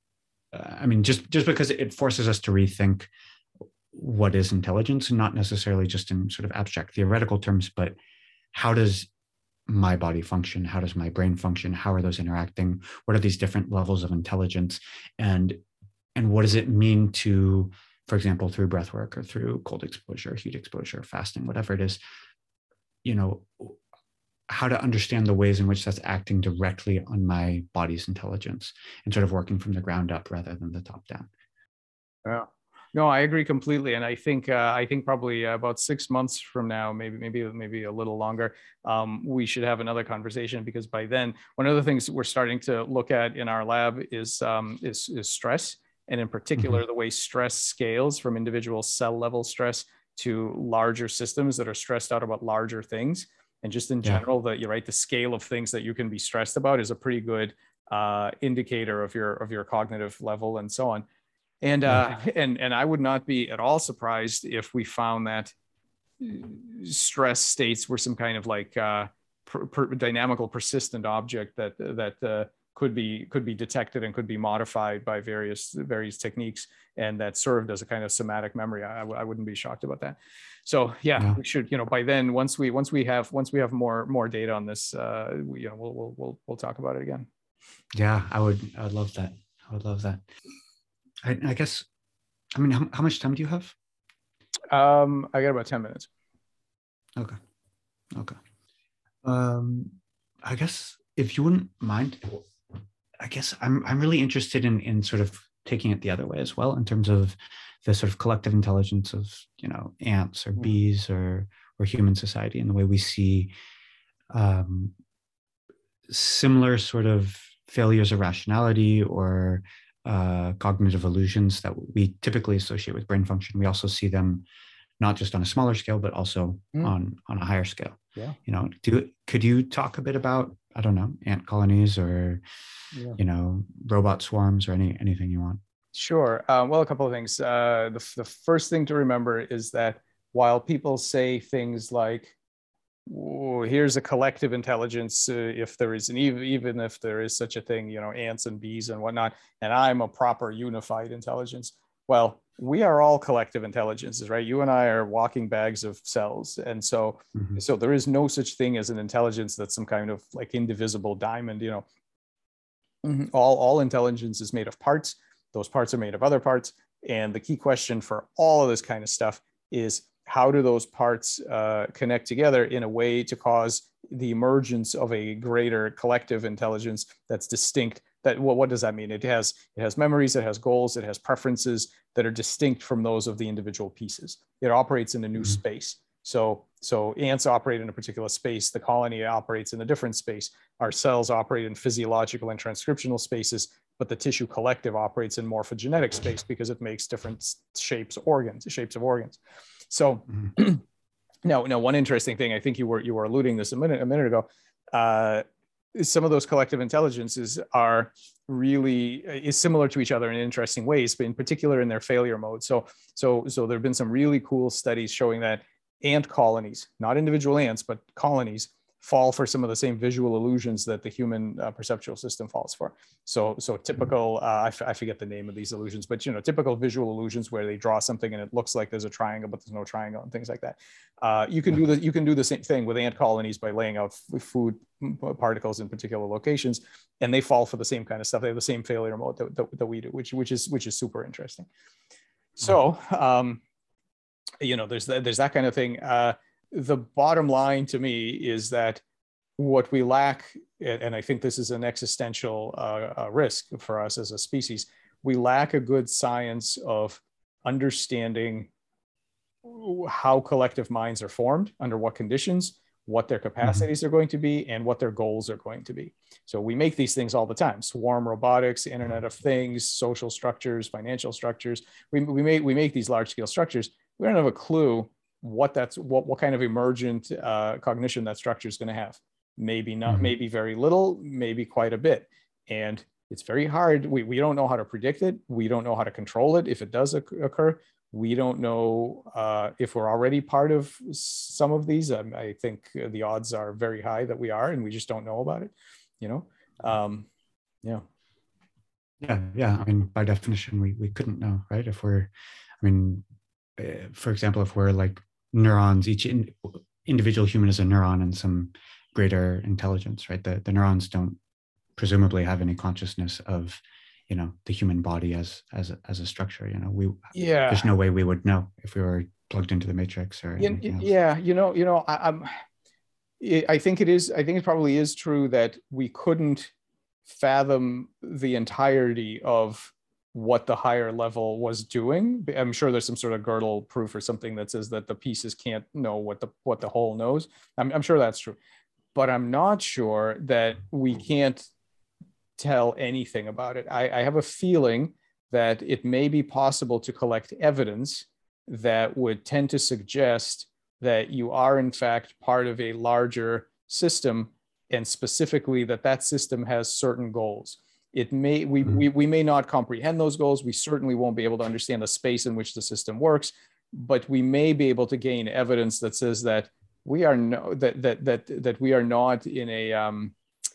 I mean, just just because it forces us to rethink what is intelligence, and not necessarily just in sort of abstract theoretical terms, but how does my body function? How does my brain function? How are those interacting? What are these different levels of intelligence? And and what does it mean to for example, through breath work or through cold exposure, heat exposure, fasting, whatever it is, you know, how to understand the ways in which that's acting directly on my body's intelligence and sort of working from the ground up rather than the top down. Yeah. No, I agree completely, and I think uh, I think probably about six months from now, maybe maybe maybe a little longer, um, we should have another conversation because by then, one of the things we're starting to look at in our lab is um, is, is stress and in particular, mm-hmm. the way stress scales from individual cell level stress to larger systems that are stressed out about larger things. And just in general, yeah. that you're right, the scale of things that you can be stressed about is a pretty good uh, indicator of your of your cognitive level and so on. And uh, and and I would not be at all surprised if we found that uh, stress states were some kind of like uh, per, per dynamical persistent object that that uh, could be could be detected and could be modified by various various techniques and that served as a kind of somatic memory. I, I wouldn't be shocked about that. So yeah, yeah, we should you know by then once we once we have once we have more more data on this uh we, you know we'll, we'll we'll we'll talk about it again. Yeah i would i would love that. I would love that. I, I guess i mean how, how much time do you have? Um i got about 10 minutes. Okay. Okay. Um i guess if you wouldn't mind I guess I'm I'm really interested in in sort of taking it the other way as well in terms of the sort of collective intelligence of you know ants or mm. bees or or human society and the way we see um, similar sort of failures of rationality or uh, cognitive illusions that we typically associate with brain function. We also see them not just on a smaller scale, but also mm. on on a higher scale. Yeah. You know, do could you talk a bit about I don't know ant colonies or yeah. you know robot swarms or any anything you want sure um, well a couple of things uh, the, the first thing to remember is that while people say things like here's a collective intelligence uh, if there is an even, even if there is such a thing you know ants and bees and whatnot and i'm a proper unified intelligence well we are all collective intelligences right? You and i are walking bags of cells. And so mm-hmm. so there is no such thing as an intelligence that's some kind of like indivisible diamond you know. Mm-hmm. all all intelligence is made of parts. Those parts are made of other parts. And the key question for all of this kind of stuff is how do those parts uh, connect together in a way to cause the emergence of a greater collective intelligence that's distinct that well, what does that mean? It has it has memories it has goals it has preferences that are distinct from those of the individual pieces. It operates in a new mm-hmm. space. So so ants operate in a particular space. The colony operates in a different space. Our cells operate in physiological and transcriptional spaces but the tissue collective operates in morphogenetic space because it makes different shapes organs shapes of organs. So mm-hmm. now now one interesting thing i think you were you were alluding this a minute a minute ago uh, some of those collective intelligences are really uh, is similar to each other in interesting ways, but in particular in their failure mode. So, so, so there have been some really cool studies showing that ant colonies, not individual ants, but colonies, fall for some of the same visual illusions that the human uh, perceptual system falls for. So, so typical, uh, I, f- I forget the name of these illusions, but you know, typical visual illusions where they draw something and it looks like there's a triangle, but there's no triangle and things like that. Uh, you can do the you can do the same thing with ant colonies by laying out f- food particles in particular locations, and they fall for the same kind of stuff. They have the same failure mode that, that, that we do, which which is which is super interesting. So, um, you know, there's that, there's that kind of thing. Uh, the bottom line to me is that what we lack, and I think this is an existential uh, uh, risk for us as a species, we lack a good science of understanding how collective minds are formed, under what conditions, what their capacities mm-hmm. are going to be, and what their goals are going to be. So we make these things all the time: swarm robotics, Internet of Things, social structures, financial structures. We, we make we make these large scale structures. We don't have a clue what that's what, what kind of emergent uh, cognition that structure is going to have maybe not mm-hmm. maybe very little maybe quite a bit and it's very hard we, we don't know how to predict it we don't know how to control it if it does occur We don't know uh, if we're already part of some of these. Um, I think the odds are very high that we are, and we just don't know about it. You know, um, yeah. Yeah, yeah. I mean, by definition, we we couldn't know, right? If we're, I mean, uh, for example, if we're like neurons, each in, individual human is a neuron and some greater intelligence, right? The the neurons don't presumably have any consciousness of you know the human body as as as a structure you know? We yeah. there's no way we would know if we were plugged into the matrix or yeah, yeah you know you know I, i'm i think it is i think it probably is true that we couldn't fathom the entirety of what the higher level was doing. I'm sure there's some sort of Gödel proof or something that says that the pieces can't know what the what the whole knows. I'm, I'm sure that's true. But i'm not sure that we can't tell anything about it. I, I have a feeling that it may be possible to collect evidence that would tend to suggest that you are in fact part of a larger system and specifically that that system has certain goals it may we, mm-hmm. we, we may not comprehend those goals we certainly won't be able to understand the space in which the system works but we may be able to gain evidence that says that we are no that that that that we are not in a um,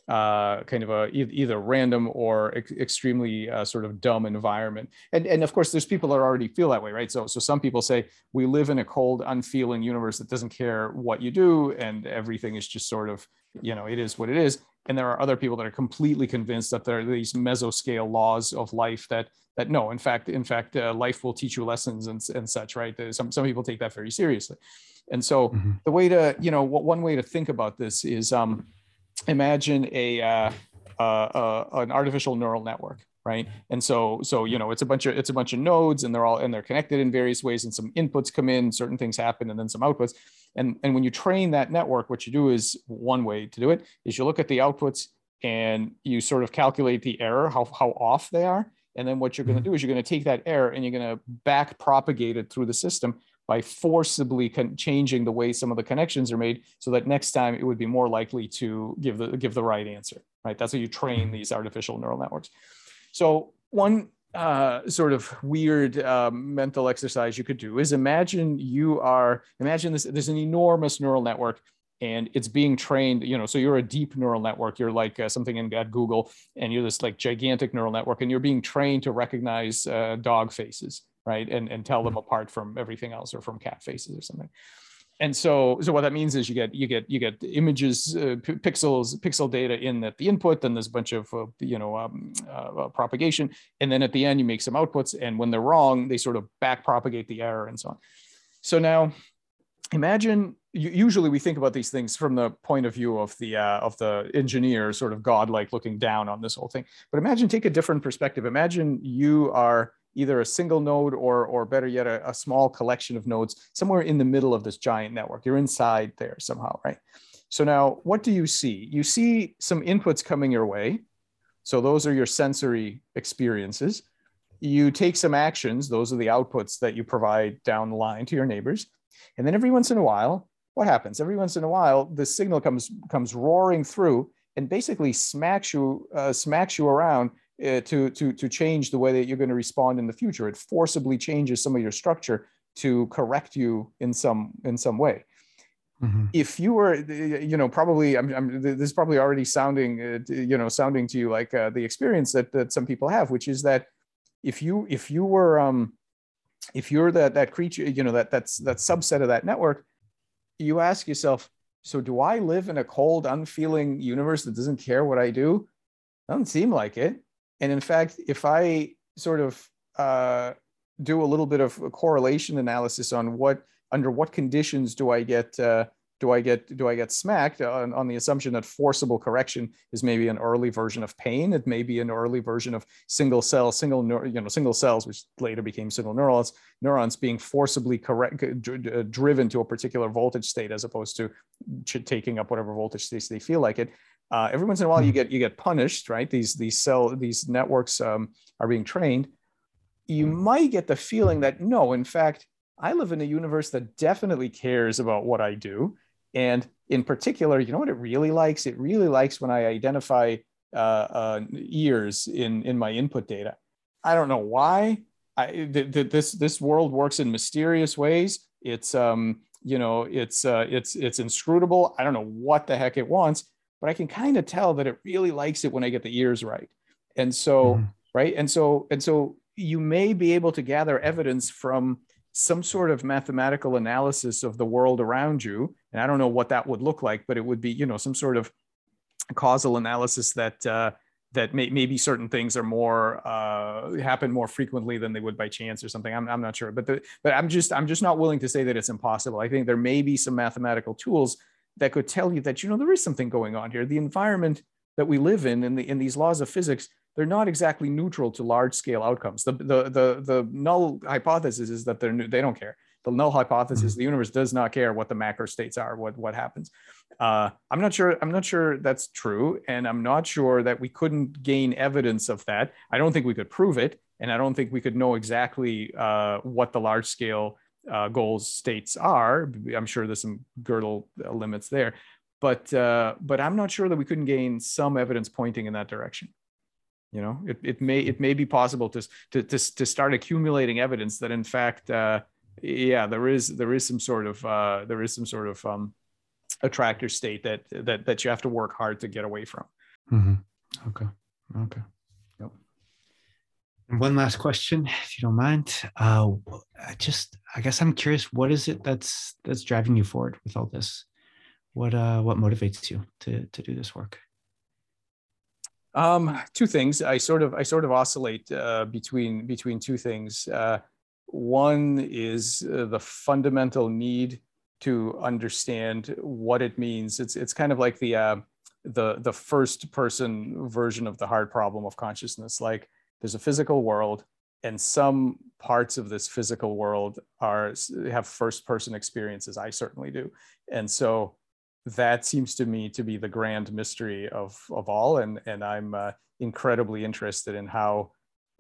uh, kind of a either random or ex- extremely uh, sort of dumb environment. And and of course, there's people that already feel that way, right? So so some people say we live in a cold, unfeeling universe that doesn't care what you do, and everything is just sort of you know it is what it is. And there are other people that are completely convinced that there are these mesoscale laws of life that that no, in fact, in fact, uh, life will teach you lessons and, and such, right? Some some people take that very seriously. And so mm-hmm. the way to, you know, one way to think about this is um, imagine a uh, uh, uh, an artificial neural network right and so so you know it's a bunch of it's a bunch of nodes and they're all and they're connected in various ways and some inputs come in certain things happen and then some outputs and and when you train that network what you do is one way to do it is you look at the outputs and you sort of calculate the error how, how off they are. And then what you're going to mm-hmm. do is you're going to take that error and you're going to back propagate it through the system by forcibly con- changing the way some of the connections are made so that next time it would be more likely to give the give the right answer right? That's how you train these artificial neural networks. So one uh, sort of weird um, mental exercise you could do is imagine you are imagine this there's an enormous neural network and it's being trained you know so you're a deep neural network you're like uh, something in at google and you're this like gigantic neural network and you're being trained to recognize uh, dog faces right? And, and tell them mm-hmm. apart from everything else or from cat faces or something. And so, so what that means is you get you get you get images, uh, p- pixels, pixel data in at the input. Then there's a bunch of uh, you know um, uh, uh, propagation, and then at the end you make some outputs. And when they're wrong, they sort of back propagate the error and so on. So now, imagine usually we think about these things from the point of view of the uh, of the engineer, sort of godlike looking down on this whole thing. But imagine take a different perspective. Imagine you are either a single node or, or better yet, a, a small collection of nodes somewhere in the middle of this giant network. You're inside there somehow, right? So now what do you see? You see some inputs coming your way. So those are your sensory experiences. You take some actions. Those are the outputs that you provide down the line to your neighbors. And then every once in a while, what happens? Every once in a while, the signal comes, comes roaring through and basically smacks you, uh, smacks you around uh, to, to, to change the way that you're going to respond in the future. It forcibly changes some of your structure to correct you in some, in some way. Mm-hmm. If you were, you know, probably, I'm, I'm, this is probably already sounding, uh, you know, sounding to you like uh, the experience that, that some people have, which is that if you, if you were, um, if you're that, that creature, you know, that, that's, that subset of that network, you ask yourself, so do I live in a cold, unfeeling universe that doesn't care what I do? Doesn't seem like it. And in fact, if I sort of uh, do a little bit of correlation analysis on what under what conditions do I get uh, do I get do I get smacked on, on, the assumption that forcible correction is maybe an early version of pain? It may be an early version of single cell, single you know single cells, which later became single neurons, neurons being forcibly correct driven to a particular voltage state as opposed to taking up whatever voltage states they feel like it uh, every once in a while you hmm. get you get punished right these these cell these networks um, are being trained you hmm. might get the feeling that no in fact i live in a universe that definitely cares about what i do and in particular you know what it really likes it really likes when i identify uh, uh, ears in in my input data i don't know why I, th- th- this this world works in mysterious ways. It's um, you know, it's uh, it's it's inscrutable. I don't know what the heck it wants, but I can kind of tell that it really likes it when I get the ears right. And so, mm-hmm. right, and so and so, you may be able to gather evidence from some sort of mathematical analysis of the world around you. And I don't know what that would look like, but it would be, you know, some sort of causal analysis that uh, that may, maybe certain things are more uh, happen more frequently than they would by chance or something. I'm, I'm not sure, but the, but I'm just I'm just not willing to say that it's impossible. I think there may be some mathematical tools that could tell you that you know there is something going on here. The environment that we live in, in the in these laws of physics, they're not exactly neutral to large scale outcomes. The the the, the null hypothesis is that they're new, they don't care the null hypothesis mm-hmm. the universe does not care what the macro states are what what happens uh, i'm not sure i'm not sure that's true and i'm not sure that we couldn't gain evidence of that i don't think we could prove it and i don't think we could know exactly uh, what the large scale uh, goals states are i'm sure there's some Gödel limits there but uh, but i'm not sure that we couldn't gain some evidence pointing in that direction. You know it, it may it may be possible to, to to to start accumulating evidence that in fact uh, yeah there is there is some sort of uh, there is some sort of um, attractor state that that that you have to work hard to get away from. Mm-hmm. okay. Okay one last question if you don't mind. Uh I just i guess i'm curious what is it that's that's driving you forward with all this? What uh what motivates you to to do this work? Um two things. I sort of i sort of oscillate uh between between two things. Uh one is uh, the fundamental need to understand what it means. It's it's kind of like the uh, the the first person version of the hard problem of consciousness. Like there's a physical world, and some parts of this physical world are have first person experiences. I certainly do, and so that seems to me to be the grand mystery of of all. And and I'm uh, incredibly interested in how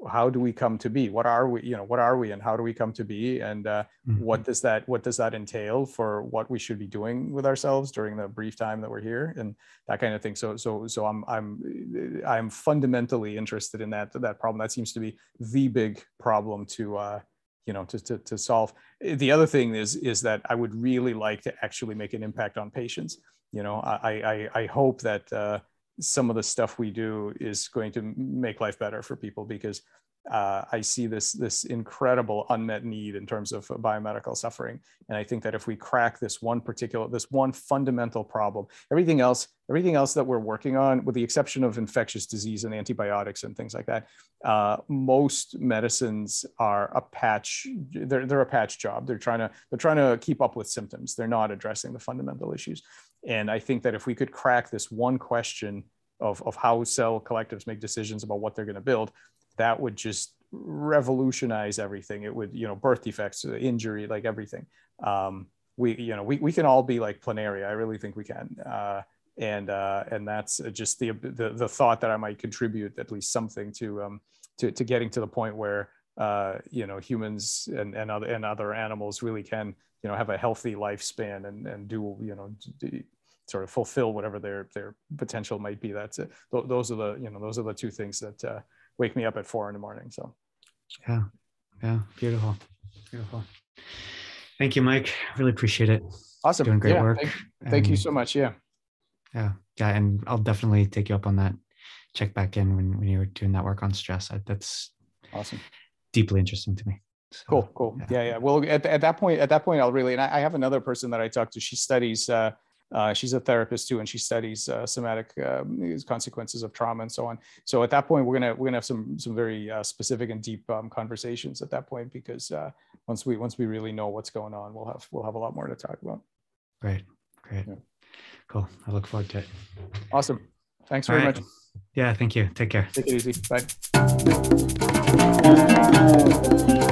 how do we come to be? What are we you know what are we and how do we come to be? And uh, mm-hmm. what does that what does that entail for what we should be doing with ourselves during the brief time that we're here and that kind of thing? So so so i'm i'm i'm fundamentally interested in that that problem. That seems to be the big problem to uh you know to, to, to solve. The other thing is is that i would really like to actually make an impact on patients. You know i i, I hope that uh some of the stuff we do is going to make life better for people because uh, I see this this incredible unmet need in terms of biomedical suffering, and I think that if we crack this one particular this one fundamental problem, everything else everything else that we're working on, with the exception of infectious disease and antibiotics and things like that, uh, most medicines are a patch. They're they're a patch job. They're trying to they're trying to keep up with symptoms. They're not addressing the fundamental issues. And I think that if we could crack this one question of, of how cell collectives make decisions about what they're going to build, that would just revolutionize everything. It would, you know, birth defects, injury, like everything. Um, we, you know, we, we can all be like planaria. I really think we can. Uh, and uh, and that's just the, the the thought that I might contribute at least something to um, to, to getting to the point where uh, you know humans and, and other and other animals really can you know have a healthy lifespan and and do you know sort of fulfill whatever their their potential might be. That's it. Those are the you know those are the two things that uh, wake me up at four in the morning. So yeah, yeah, beautiful, beautiful. Thank you, Mike. Really appreciate it. Awesome, doing great yeah, work. Thank, thank you so much. Yeah, yeah, yeah, and I'll definitely take you up on that. Check back in when when you're doing that work on stress. That's awesome. Deeply interesting to me. So, cool, cool. Yeah. yeah, yeah. Well, at, at that point, at that point, I'll really, and I, I have another person that I talked to. She studies uh, uh, she's a therapist too, and she studies uh, somatic um, consequences of trauma and so on. So at that point, we're gonna we're gonna have some some very uh, specific and deep um, conversations at that point because uh, once we once we really know what's going on, we'll have we'll have a lot more to talk about. Great, great, yeah. cool. I look forward to it. Awesome. Thanks very right. much. Yeah, thank you. Take care. Take it easy. Bye. Thank you.